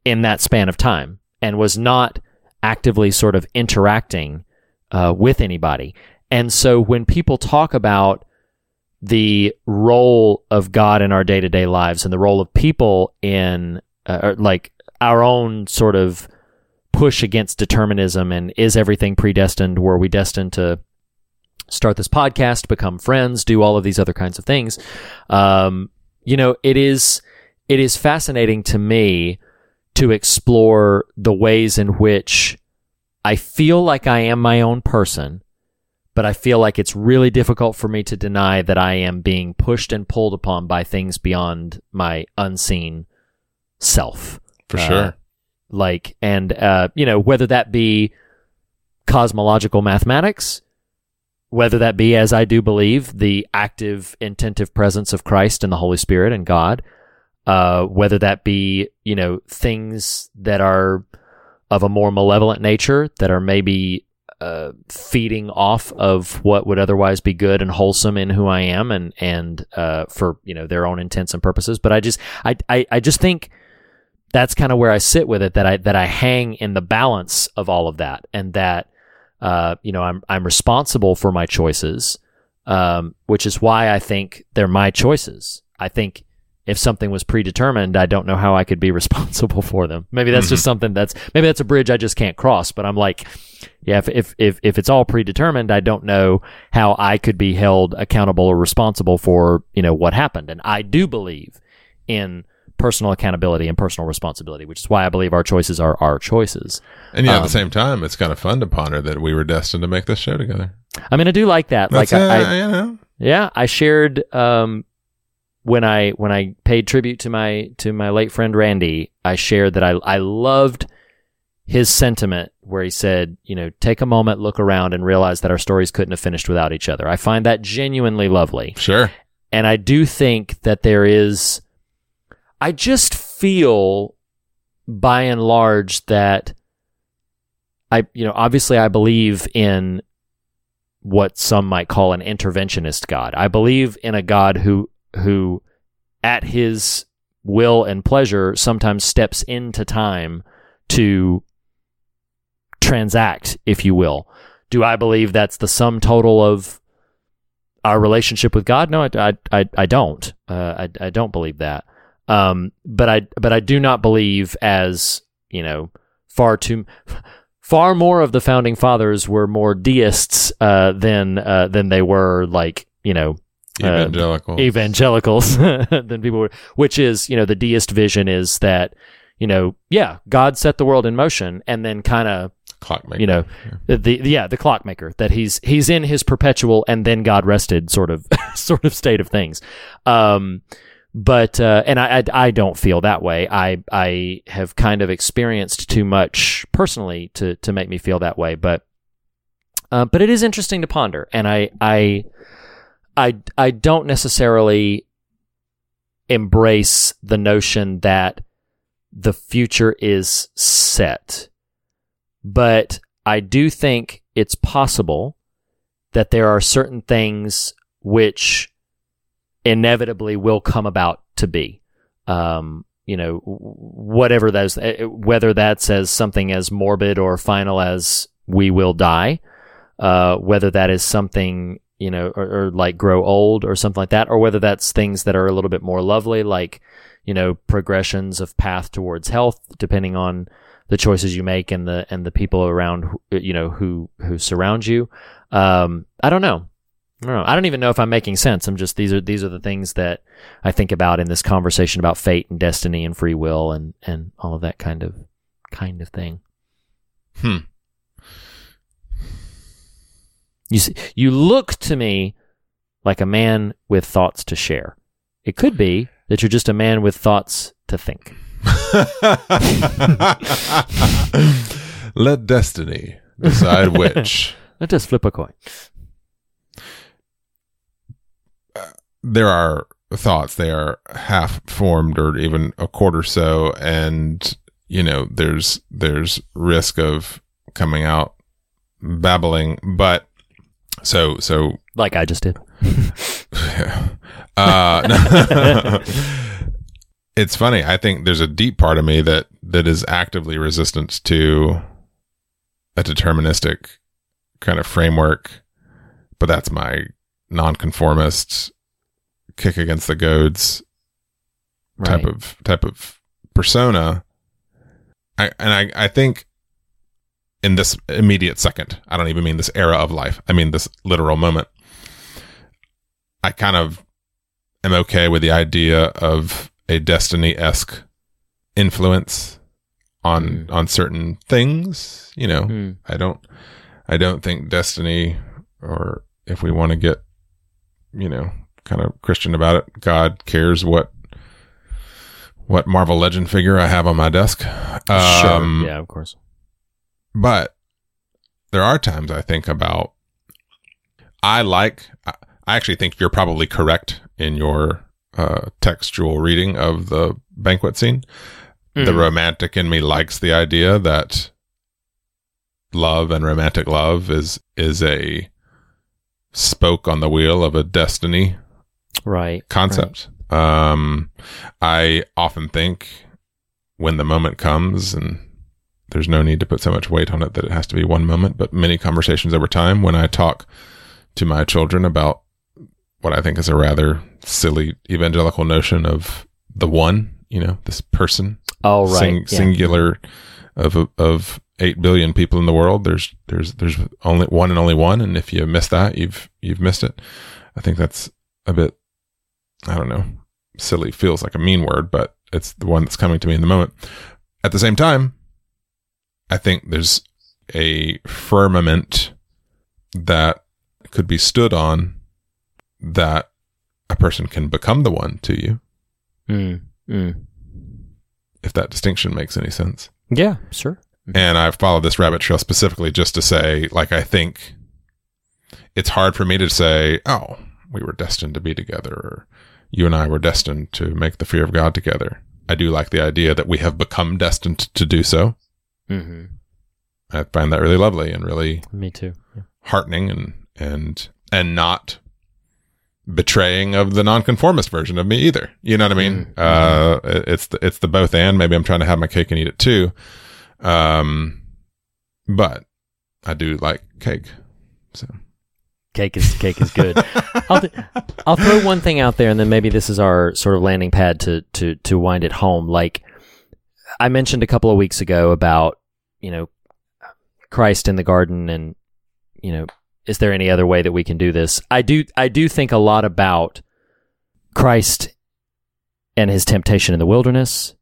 in that span of time and was not actively sort of interacting uh, with anybody. And so when people talk about the role of God in our day to day lives and the role of people in, uh, like our own sort of push against determinism and is everything predestined? Were we destined to start this podcast, become friends, do all of these other kinds of things? Um, you know, it is it is fascinating to me to explore the ways in which I feel like I am my own person, but I feel like it's really difficult for me to deny that I am being pushed and pulled upon by things beyond my unseen self. For Uh, sure. like and uh, you know whether that be cosmological mathematics whether that be as i do believe the active intentive presence of christ and the holy spirit and god uh, whether that be you know things that are of a more malevolent nature that are maybe uh, feeding off of what would otherwise be good and wholesome in who I am and and uh, for you know their own intents and purposes. But I just I I, I just think that's kind of where I sit with it. That I that I hang in the balance of all of that, and that uh, you know I'm I'm responsible for my choices, um, which is why I think they're my choices. I think if something was predetermined, I don't know how I could be [laughs] responsible for them. Maybe that's just something that's maybe that's a bridge I just can't cross. But I'm like, yeah, if if if, if it's all predetermined, I don't know how I could be held accountable or responsible for you know what happened. And I do believe in personal accountability and personal responsibility, which is why I believe our choices are our choices. And yeah, at Um, the same time, it's kind of fun to ponder that we were destined to make this show together. I mean, I do like that. That's like, uh, I, I, you know, yeah, I shared um, when I when I paid tribute to my to my late friend Randy. I shared that I I loved his sentiment where he said, you know, take a moment, look around, and realize that our stories couldn't have finished without each other. I find that genuinely lovely. sure. And I do think that there is, I just feel by and large that I, you know, obviously I believe in what some might call an interventionist God. I believe in a God who, who at his will and pleasure sometimes steps into time to transact, if you will. Do I believe that's the sum total of our relationship with God? No, I, I, I, don't. Uh, I, I don't believe that. Um, but I, but I do not believe as, you know, far too, far more of the founding fathers were more deists, uh, than, uh, than they were like, you know, uh, evangelicals [laughs] than people were, which is, you know, the deist vision is that, you know, yeah, God set the world in motion and then kind of Clockmaker. you know the, the yeah the clockmaker that he's he's in his perpetual and then god rested sort of [laughs] sort of state of things. Um but uh and I, I i don't feel that way. I i have kind of experienced too much personally to to make me feel that way but uh, but it is interesting to ponder and i i i i don't necessarily embrace the notion that the future is set but I do think it's possible that there are certain things which inevitably will come about to be. Um, you know, whatever those, eh, whether that's as something as morbid or final as we will die, uh, whether that is something, you know, or, or like grow old or something like that, or whether that's things that are a little bit more lovely, like, you know, progressions of path towards health, depending on the choices you make and the and the people around who- you know who who surround you um i don't know I don't know. I don't even know if I'm making sense. I'm just these are these are the things that I think about in this conversation about fate and destiny and free will and and all of that kind of kind of thing. Hmm. You see, you look to me like a man with thoughts to share. It could be that you're just a man with thoughts to think. [laughs] Let destiny decide which. [laughs] Let us flip a coin. Uh, there are thoughts they are half formed or even a quarter so and you know there's there's risk of coming out babbling but so so Like I just did. [laughs] uh [laughs] it's funny. I think there's a deep part of me that that is actively resistant to a deterministic kind of framework but that's my nonconformist kick against the goads type of type of persona. I, and I, I think in this immediate second i don't even mean this era of life i mean this literal moment i kind of am okay with the idea of a destiny-esque influence on Mm. on certain things you know Hmm. i don't i don't think destiny or if we want to get you know kind of christian about it god cares what what marvel legend figure i have on my desk um, sure. Yeah, of course. But there are times I think about. I like. I actually think you're probably correct in your uh, textual reading of the banquet scene. The Mm. romantic in me likes the idea that love and romantic love is is a spoke on the wheel of a destiny Right. concept. Um, I often think when the moment comes, and there's no need to put so much weight on it that it has to be one moment, but many conversations over time when I talk to my children about what I think is a rather silly evangelical notion of the one, you know, this person, Oh, right. sing- yeah. singular of of eight billion people in the world. There's there's there's only one and only one, and if you miss that, you've you've missed it. I think that's a bit, I don't know, silly. Feels like a mean word, but it's the one that's coming to me in the moment. At the same time, I think there's a firmament that could be stood on that a person can become the one to you, Mm. Mm. if that distinction makes any sense. Yeah, sure. And I've followed this rabbit trail specifically just to say, like, I think it's hard for me to say, oh, we were destined to be together, or you and I were destined to make the fear of God together. I do like the idea that we have become destined to do so. Hmm I find that really lovely and really Me too. Yeah. heartening and, and, and not betraying of the nonconformist version of me either. You know what I mean? Mhm. Uh, it's the, it's the both and maybe I'm trying to have my cake and eat it too. Um, but I do like cake. So Cake is cake is good. [laughs] I'll th- I'll throw one thing out there, and then maybe this is our sort of landing pad to to to wind it home. Like I mentioned a couple of weeks ago about you know Christ in the garden, and you know is there any other way that we can do this? I do I do think a lot about Christ and his temptation in the wilderness,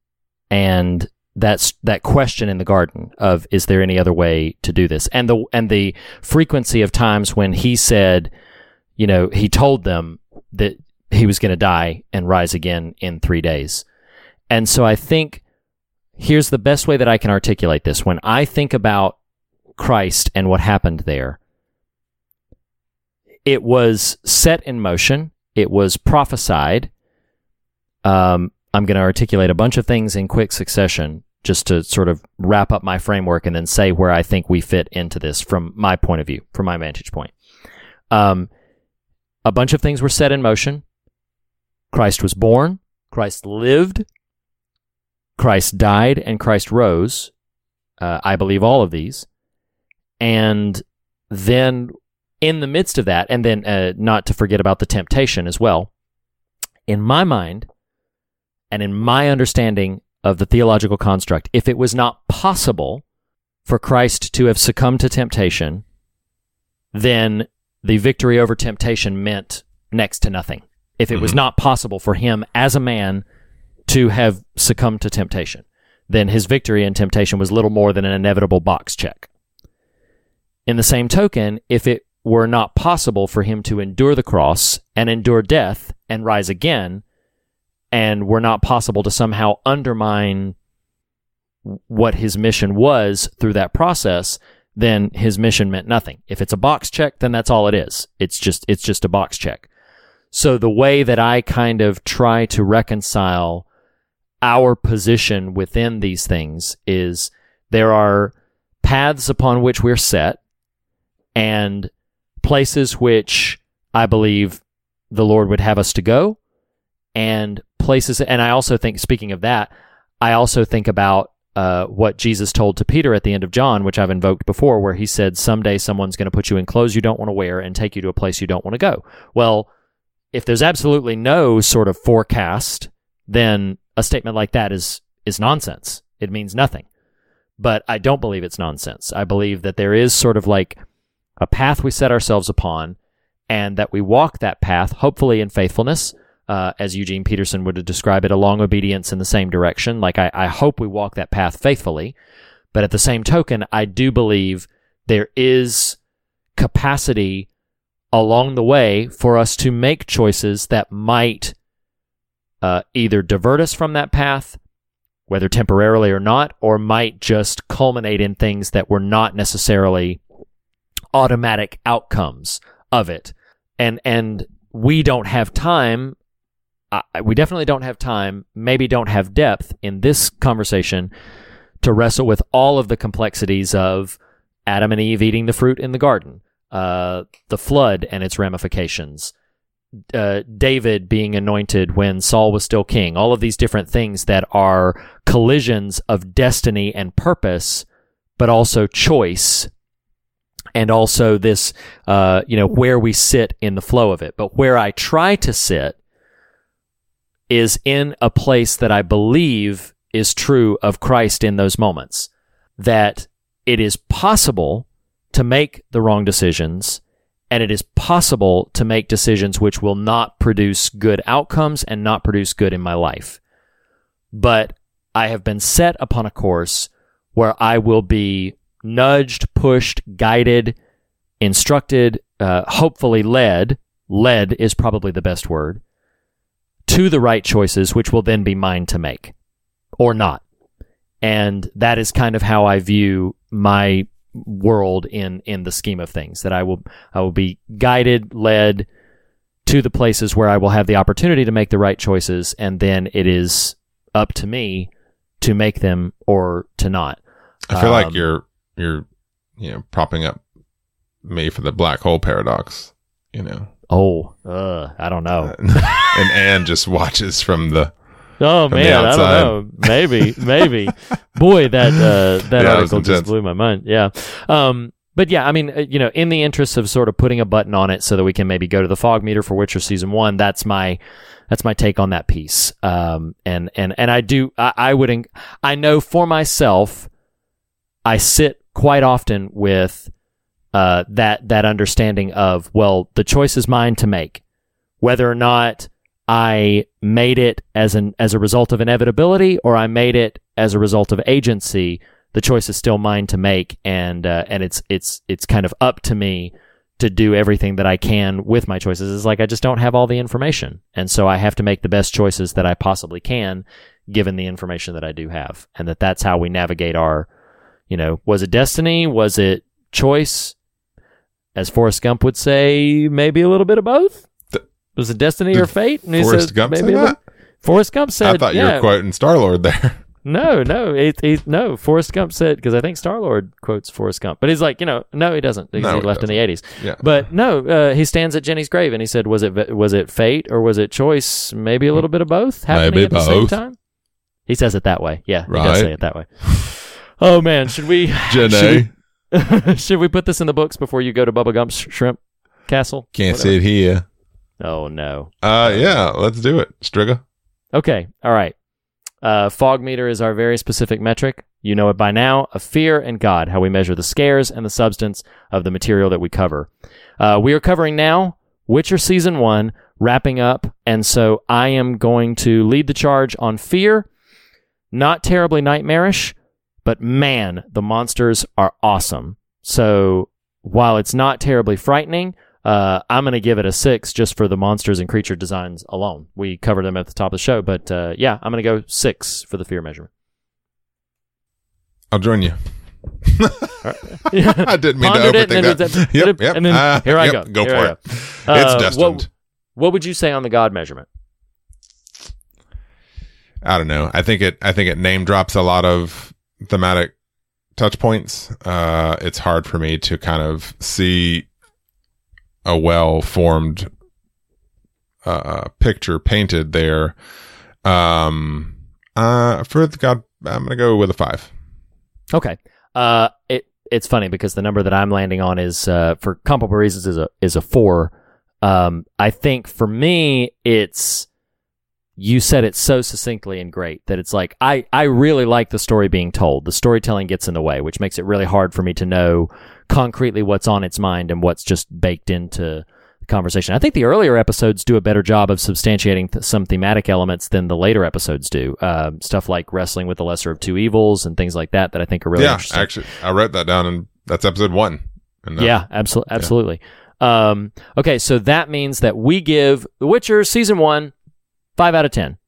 and that's that question in the garden of is there any other way to do this and the and the frequency of times when he said you know he told them that he was going to die and rise again in 3 days and so i think here's the best way that i can articulate this. When i think about christ and what happened there it was set in motion. It was prophesied. Um, I'm going to articulate a bunch of things in quick succession just to sort of wrap up my framework and then say where I think we fit into this from my point of view, from my vantage point. Um, a bunch of things were set in motion. Christ was born, Christ lived, Christ died, and Christ rose. Uh, I believe all of these. And then in the midst of that, and then uh, not to forget about the temptation as well, in my mind, and in my understanding of the theological construct, if it was not possible for Christ to have succumbed to temptation, then the victory over temptation meant next to nothing. If it was not possible for him as a man to have succumbed to temptation, then his victory in temptation was little more than an inevitable box check. In the same token, if it were not possible for him to endure the cross and endure death and rise again, and were not possible to somehow undermine what his mission was through that process, then his mission meant nothing. If it's a box check, then that's all it is. It's just it's just a box check. So the way that I kind of try to reconcile our position within these things is there are paths upon which we're set and places which I believe the Lord would have us to go and places and I also think speaking of that, I also think about uh, what Jesus told to Peter at the end of John, which I've invoked before, where he said, Someday someone's going to put you in clothes you don't want to wear and take you to a place you don't want to go. Well, if there's absolutely no sort of forecast, then a statement like that is, is nonsense. It means nothing. But I don't believe it's nonsense. I believe that there is sort of like a path we set ourselves upon and that we walk that path, hopefully in faithfulness, uh, as Eugene Peterson would describe it, a long obedience in the same direction. Like, I, I hope we walk that path faithfully. But at the same token, I do believe there is capacity along the way for us to make choices that might uh, either divert us from that path, whether temporarily or not, or might just culminate in things that were not necessarily automatic outcomes of it. And and we don't have time uh, we definitely don't have time, maybe don't have depth in this conversation to wrestle with all of the complexities of Adam and Eve eating the fruit in the garden, uh, the flood and its ramifications, uh, David being anointed when Saul was still king, all of these different things that are collisions of destiny and purpose, but also choice. And also this, uh, you know, where we sit in the flow of it. But where I try to sit is in a place that I believe is true of Christ in those moments. That it is possible to make the wrong decisions and it is possible to make decisions which will not produce good outcomes and not produce good in my life. But I have been set upon a course where I will be nudged, pushed, guided, instructed, uh, hopefully led. Led is probably the best word to the right choices, which will then be mine to make or not. And that is kind of how I view my world in, in the scheme of things that I will, I will be guided, led to the places where I will have the opportunity to make the right choices. And then it is up to me to make them or to not. I feel like Um, you're you're you know propping up me for the black hole paradox. You know, Oh, uh, I don't know. [laughs] and Anne just watches from the. Oh man, I don't know. Maybe, maybe. Boy, that uh, [laughs] that Yeah, article just blew my mind. Yeah. Um, but yeah, I mean, uh, you know, in the interest of sort of putting a button on it so that we can maybe go to the fog meter for Witcher season one, that's my that's my take on that piece. Um, and and and I do I, I would I know for myself, I sit quite often with uh, that that understanding of well, the choice is mine to make, whether or not I made it as an as a result of inevitability or I made it as a result of agency. The choice is still mine to make, and uh, and it's it's it's kind of up to me to do everything that I can with my choices. It's like I just don't have all the information, and so I have to make the best choices that I possibly can, given the information that I do have, and that that's how we navigate our, you know, was it destiny? Was it choice? As Forrest Gump would say, maybe a little bit of both. Was it destiny or fate? And he Forrest said, Gump maybe a that? Forrest Gump said, I thought you yeah, were quoting Star Lord there. [laughs] no, no, it, it, no. Forrest Gump said because I think Star Lord quotes Forrest Gump, but he's like, you know, no, he doesn't. Because No, he left in the eighties. Yeah. But no, uh, he stands at Jenny's grave and he said, was it was it fate or was it choice? Maybe a little bit of both happening Maybe at the same both. time. He says it that way. Yeah, he does Right. say it that way. Oh man, should we? Jenny [sighs] Should we, [laughs] should we put this in the books before you go to Bubba Gump's Shrimp Castle? can't Whatever. sit here. Oh no. Uh, yeah, let's do it, Striga. Okay. All right. Uh, fog meter is our very specific metric. You know it by now of fear and God, how we measure the scares and the substance of the material that we cover. uh, we are covering now Witcher season one, wrapping up, and so I am going to lead the charge on fear. Not terribly nightmarish, but man, the monsters are awesome. So while it's not terribly frightening, uh, I'm going to give it a six just for the monsters and creature designs alone. We covered them at the top of the show, but uh, yeah, I'm going to go six for the fear measurement. I'll join you. [laughs] I didn't mean to Pondered it, overthink then that. it- Yep, yep. and then uh, here I yep, go. Go Here for I it. go. It's Uh, destined. What, what would you say on the God measurement? I don't know. I think it. I think it name drops a lot of thematic touch points. Uh, it's hard for me to kind of see a well formed uh, picture painted there. Um, uh, for the God, I'm gonna go with a five. Okay. Uh, it it's funny because the number that I'm landing on is uh, for comparable reasons is a is a four. Um, I think for me it's you said it so succinctly and great that it's like I I really like the story being told. The storytelling gets in the way, which makes it really hard for me to know concretely what's on its mind and what's just baked into the conversation. I think the earlier episodes do a better job of substantiating th- some thematic elements than the later episodes do. Uh, stuff like wrestling with the lesser of two evils and things like that that I think are really yeah, interesting. actually, I wrote that down, and that's episode one. And uh, that- Yeah, absolutely, absolutely. Um, okay, so that means that we give The Witcher season one five out of ten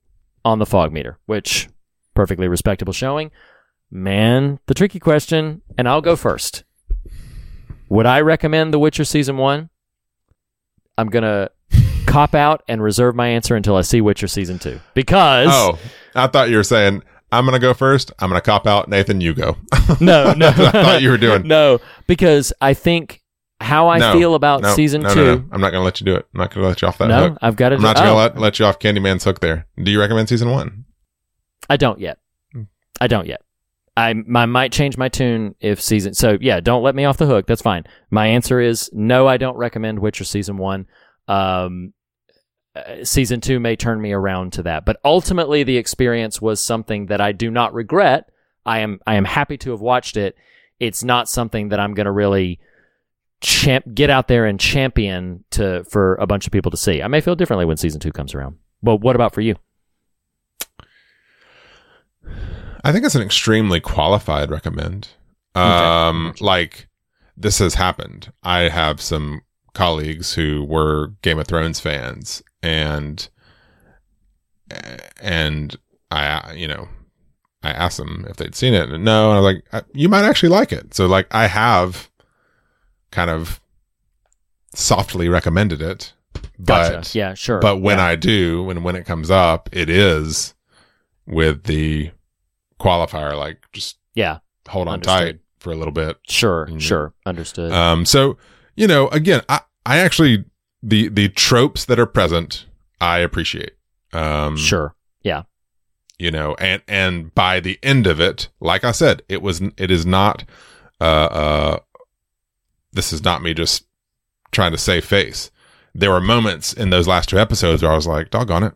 on the fog meter, which perfectly respectable showing. Man, the tricky question, and I'll go first. Would I recommend The Witcher season one? I'm gonna [laughs] cop out and reserve my answer until I see Witcher season two because Oh, I thought you were saying I'm gonna go first. I'm gonna cop out. Nathan, you go. no, no, [laughs] I thought you were doing. [laughs] no, because I think how I No, feel about no, season no, two. no, no. I'm not gonna let you do it. I'm not gonna let you off that hook. No, hook. I've got to. I'm not oh, gonna let, let you off Candyman's hook there. Do you recommend season one? I don't yet. I don't yet. I, I might change my tune if season. So yeah, don't let me off the hook. That's fine. My answer is no. I don't recommend Witcher season one. Um, uh, season two may turn me around to that, but ultimately the experience was something that I do not regret. I am I am happy to have watched it. It's not something that I'm going to really champ get out there and champion to for a bunch of people to see. I may feel differently when season two comes around. But what about for you? I think it's an extremely qualified recommend. Um, like this has happened. I have some colleagues who were Game of Thrones fans, and and I, you know, I asked them if they'd seen it, and no, and I was like, "Uh, you might actually like it. So like, I have kind of softly recommended it, Gotcha. but yeah, sure. but when Yeah. I do, when when it comes up, it is with the qualifier, like just yeah, hold on Understood. tight for a little bit. Sure, Mhm. sure, understood. Um, so you know, again, I I actually the the tropes that are present, I appreciate. Um, sure, yeah, you know, and and by the end of it, like I said, it was it is not. Uh, uh, this is not me just trying to save face. There were moments in those last two episodes where I was like, "Doggone it."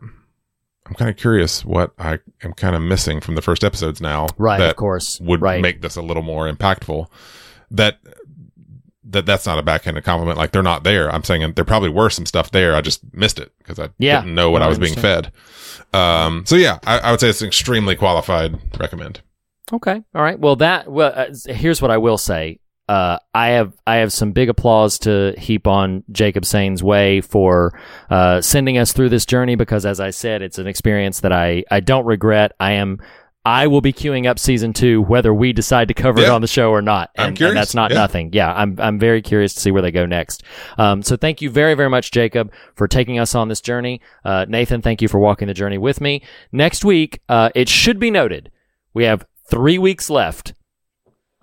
I'm kind of curious what I am kind of missing from the first episodes now. right, that of course, would right. make this a little more impactful. That that that's not a backhanded compliment. Like they're not there. I'm saying there probably were some stuff there. I just missed it because I Yeah. didn't know what I I was being fed. Um, so yeah, I, I would say it's an extremely qualified recommend. Okay. All right. Well, that well, uh, here's what I will say. Uh, I have I have some big applause to heap on Jacob Sain's way for uh, sending us through this journey because, as I said, it's an experience that I I don't regret. I am. I will be queuing up season two, whether we decide to cover it on the show or not. And, and that's not Yeah. nothing. Yeah, I'm I'm very curious to see where they go next. Um, so thank you very very much, Jacob, for taking us on this journey. Uh, Nathan, thank you for walking the journey with me. Next week, uh, it should be noted, we have three weeks left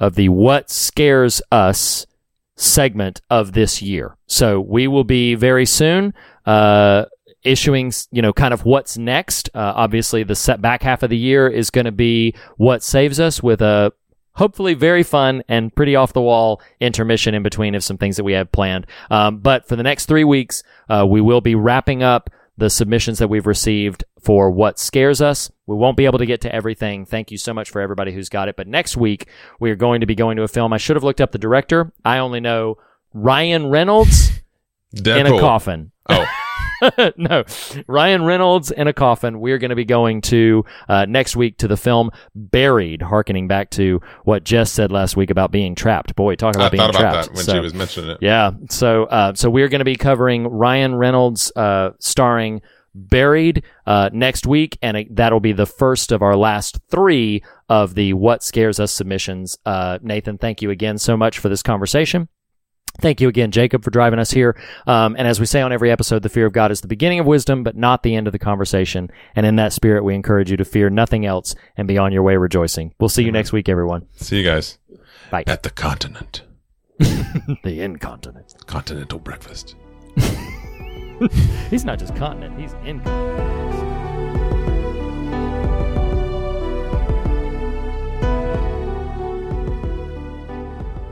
of the What Scares Us segment of this year. So we will be very soon uh, issuing, you know, kind of what's next. Uh, obviously, the back half of the year is going to be What Saves Us with a hopefully very fun and pretty off the wall intermission in between of some things that we have planned. Um, but for the next three weeks, uh, we will be wrapping up the submissions that we've received for what scares us. We won't be able to get to everything. Thank you so much for everybody who's got it. But next week, we are going to be going to a film. I should have looked up the director. I only know Ryan Reynolds [laughs] in a coffin. Oh, [laughs] [laughs] no, Ryan Reynolds in a coffin. We're going to be going to uh, next week to the film Buried, harkening back to what Jess said last week about being trapped. Boy, talk I about being thought about trapped. that when So- she was mentioning it. yeah. So, uh, so we're going to be covering Ryan Reynolds, uh, starring Buried, uh, next week, and it, that'll be the first of our last three of the What Scares Us submissions. Uh, Nathan, thank you again so much for this conversation. Thank you again, Jacob, for driving us here. Um, and as we say on every episode, the fear of God is the beginning of wisdom, but not the end of the conversation. And in that spirit, we encourage you to fear nothing else and be on your way rejoicing. We'll see you next week, everyone. See you guys Bye. at the continent. [laughs] the incontinent. Continental breakfast. [laughs] He's not just continent, he's incontinent.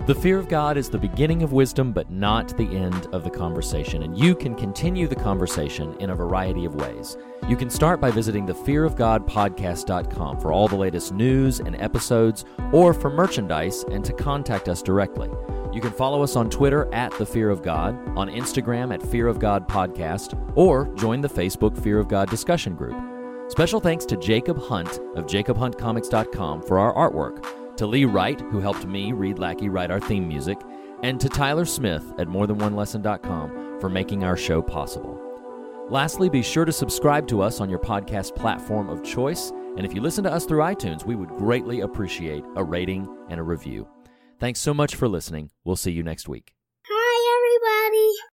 The fear of God is the beginning of wisdom, but not the end of the conversation. And you can continue the conversation in a variety of ways. You can start by visiting the thefearofgodpodcast.com for all the latest news and episodes, or for merchandise and to contact us directly. You can follow us on Twitter at The Fear of God, on Instagram at Fear of God Podcast, or join the Facebook Fear of God discussion group. Special thanks to Jacob Hunt of jacobhuntcomics.com for our artwork, to Lee Wright, who helped me, Reed Lackey, write our theme music, and to Tyler Smith at morethanonelesson.com for making our show possible. Lastly, be sure to subscribe to us on your podcast platform of choice, and if you listen to us through iTunes, we would greatly appreciate a rating and a review. Thanks so much for listening. We'll see you next week.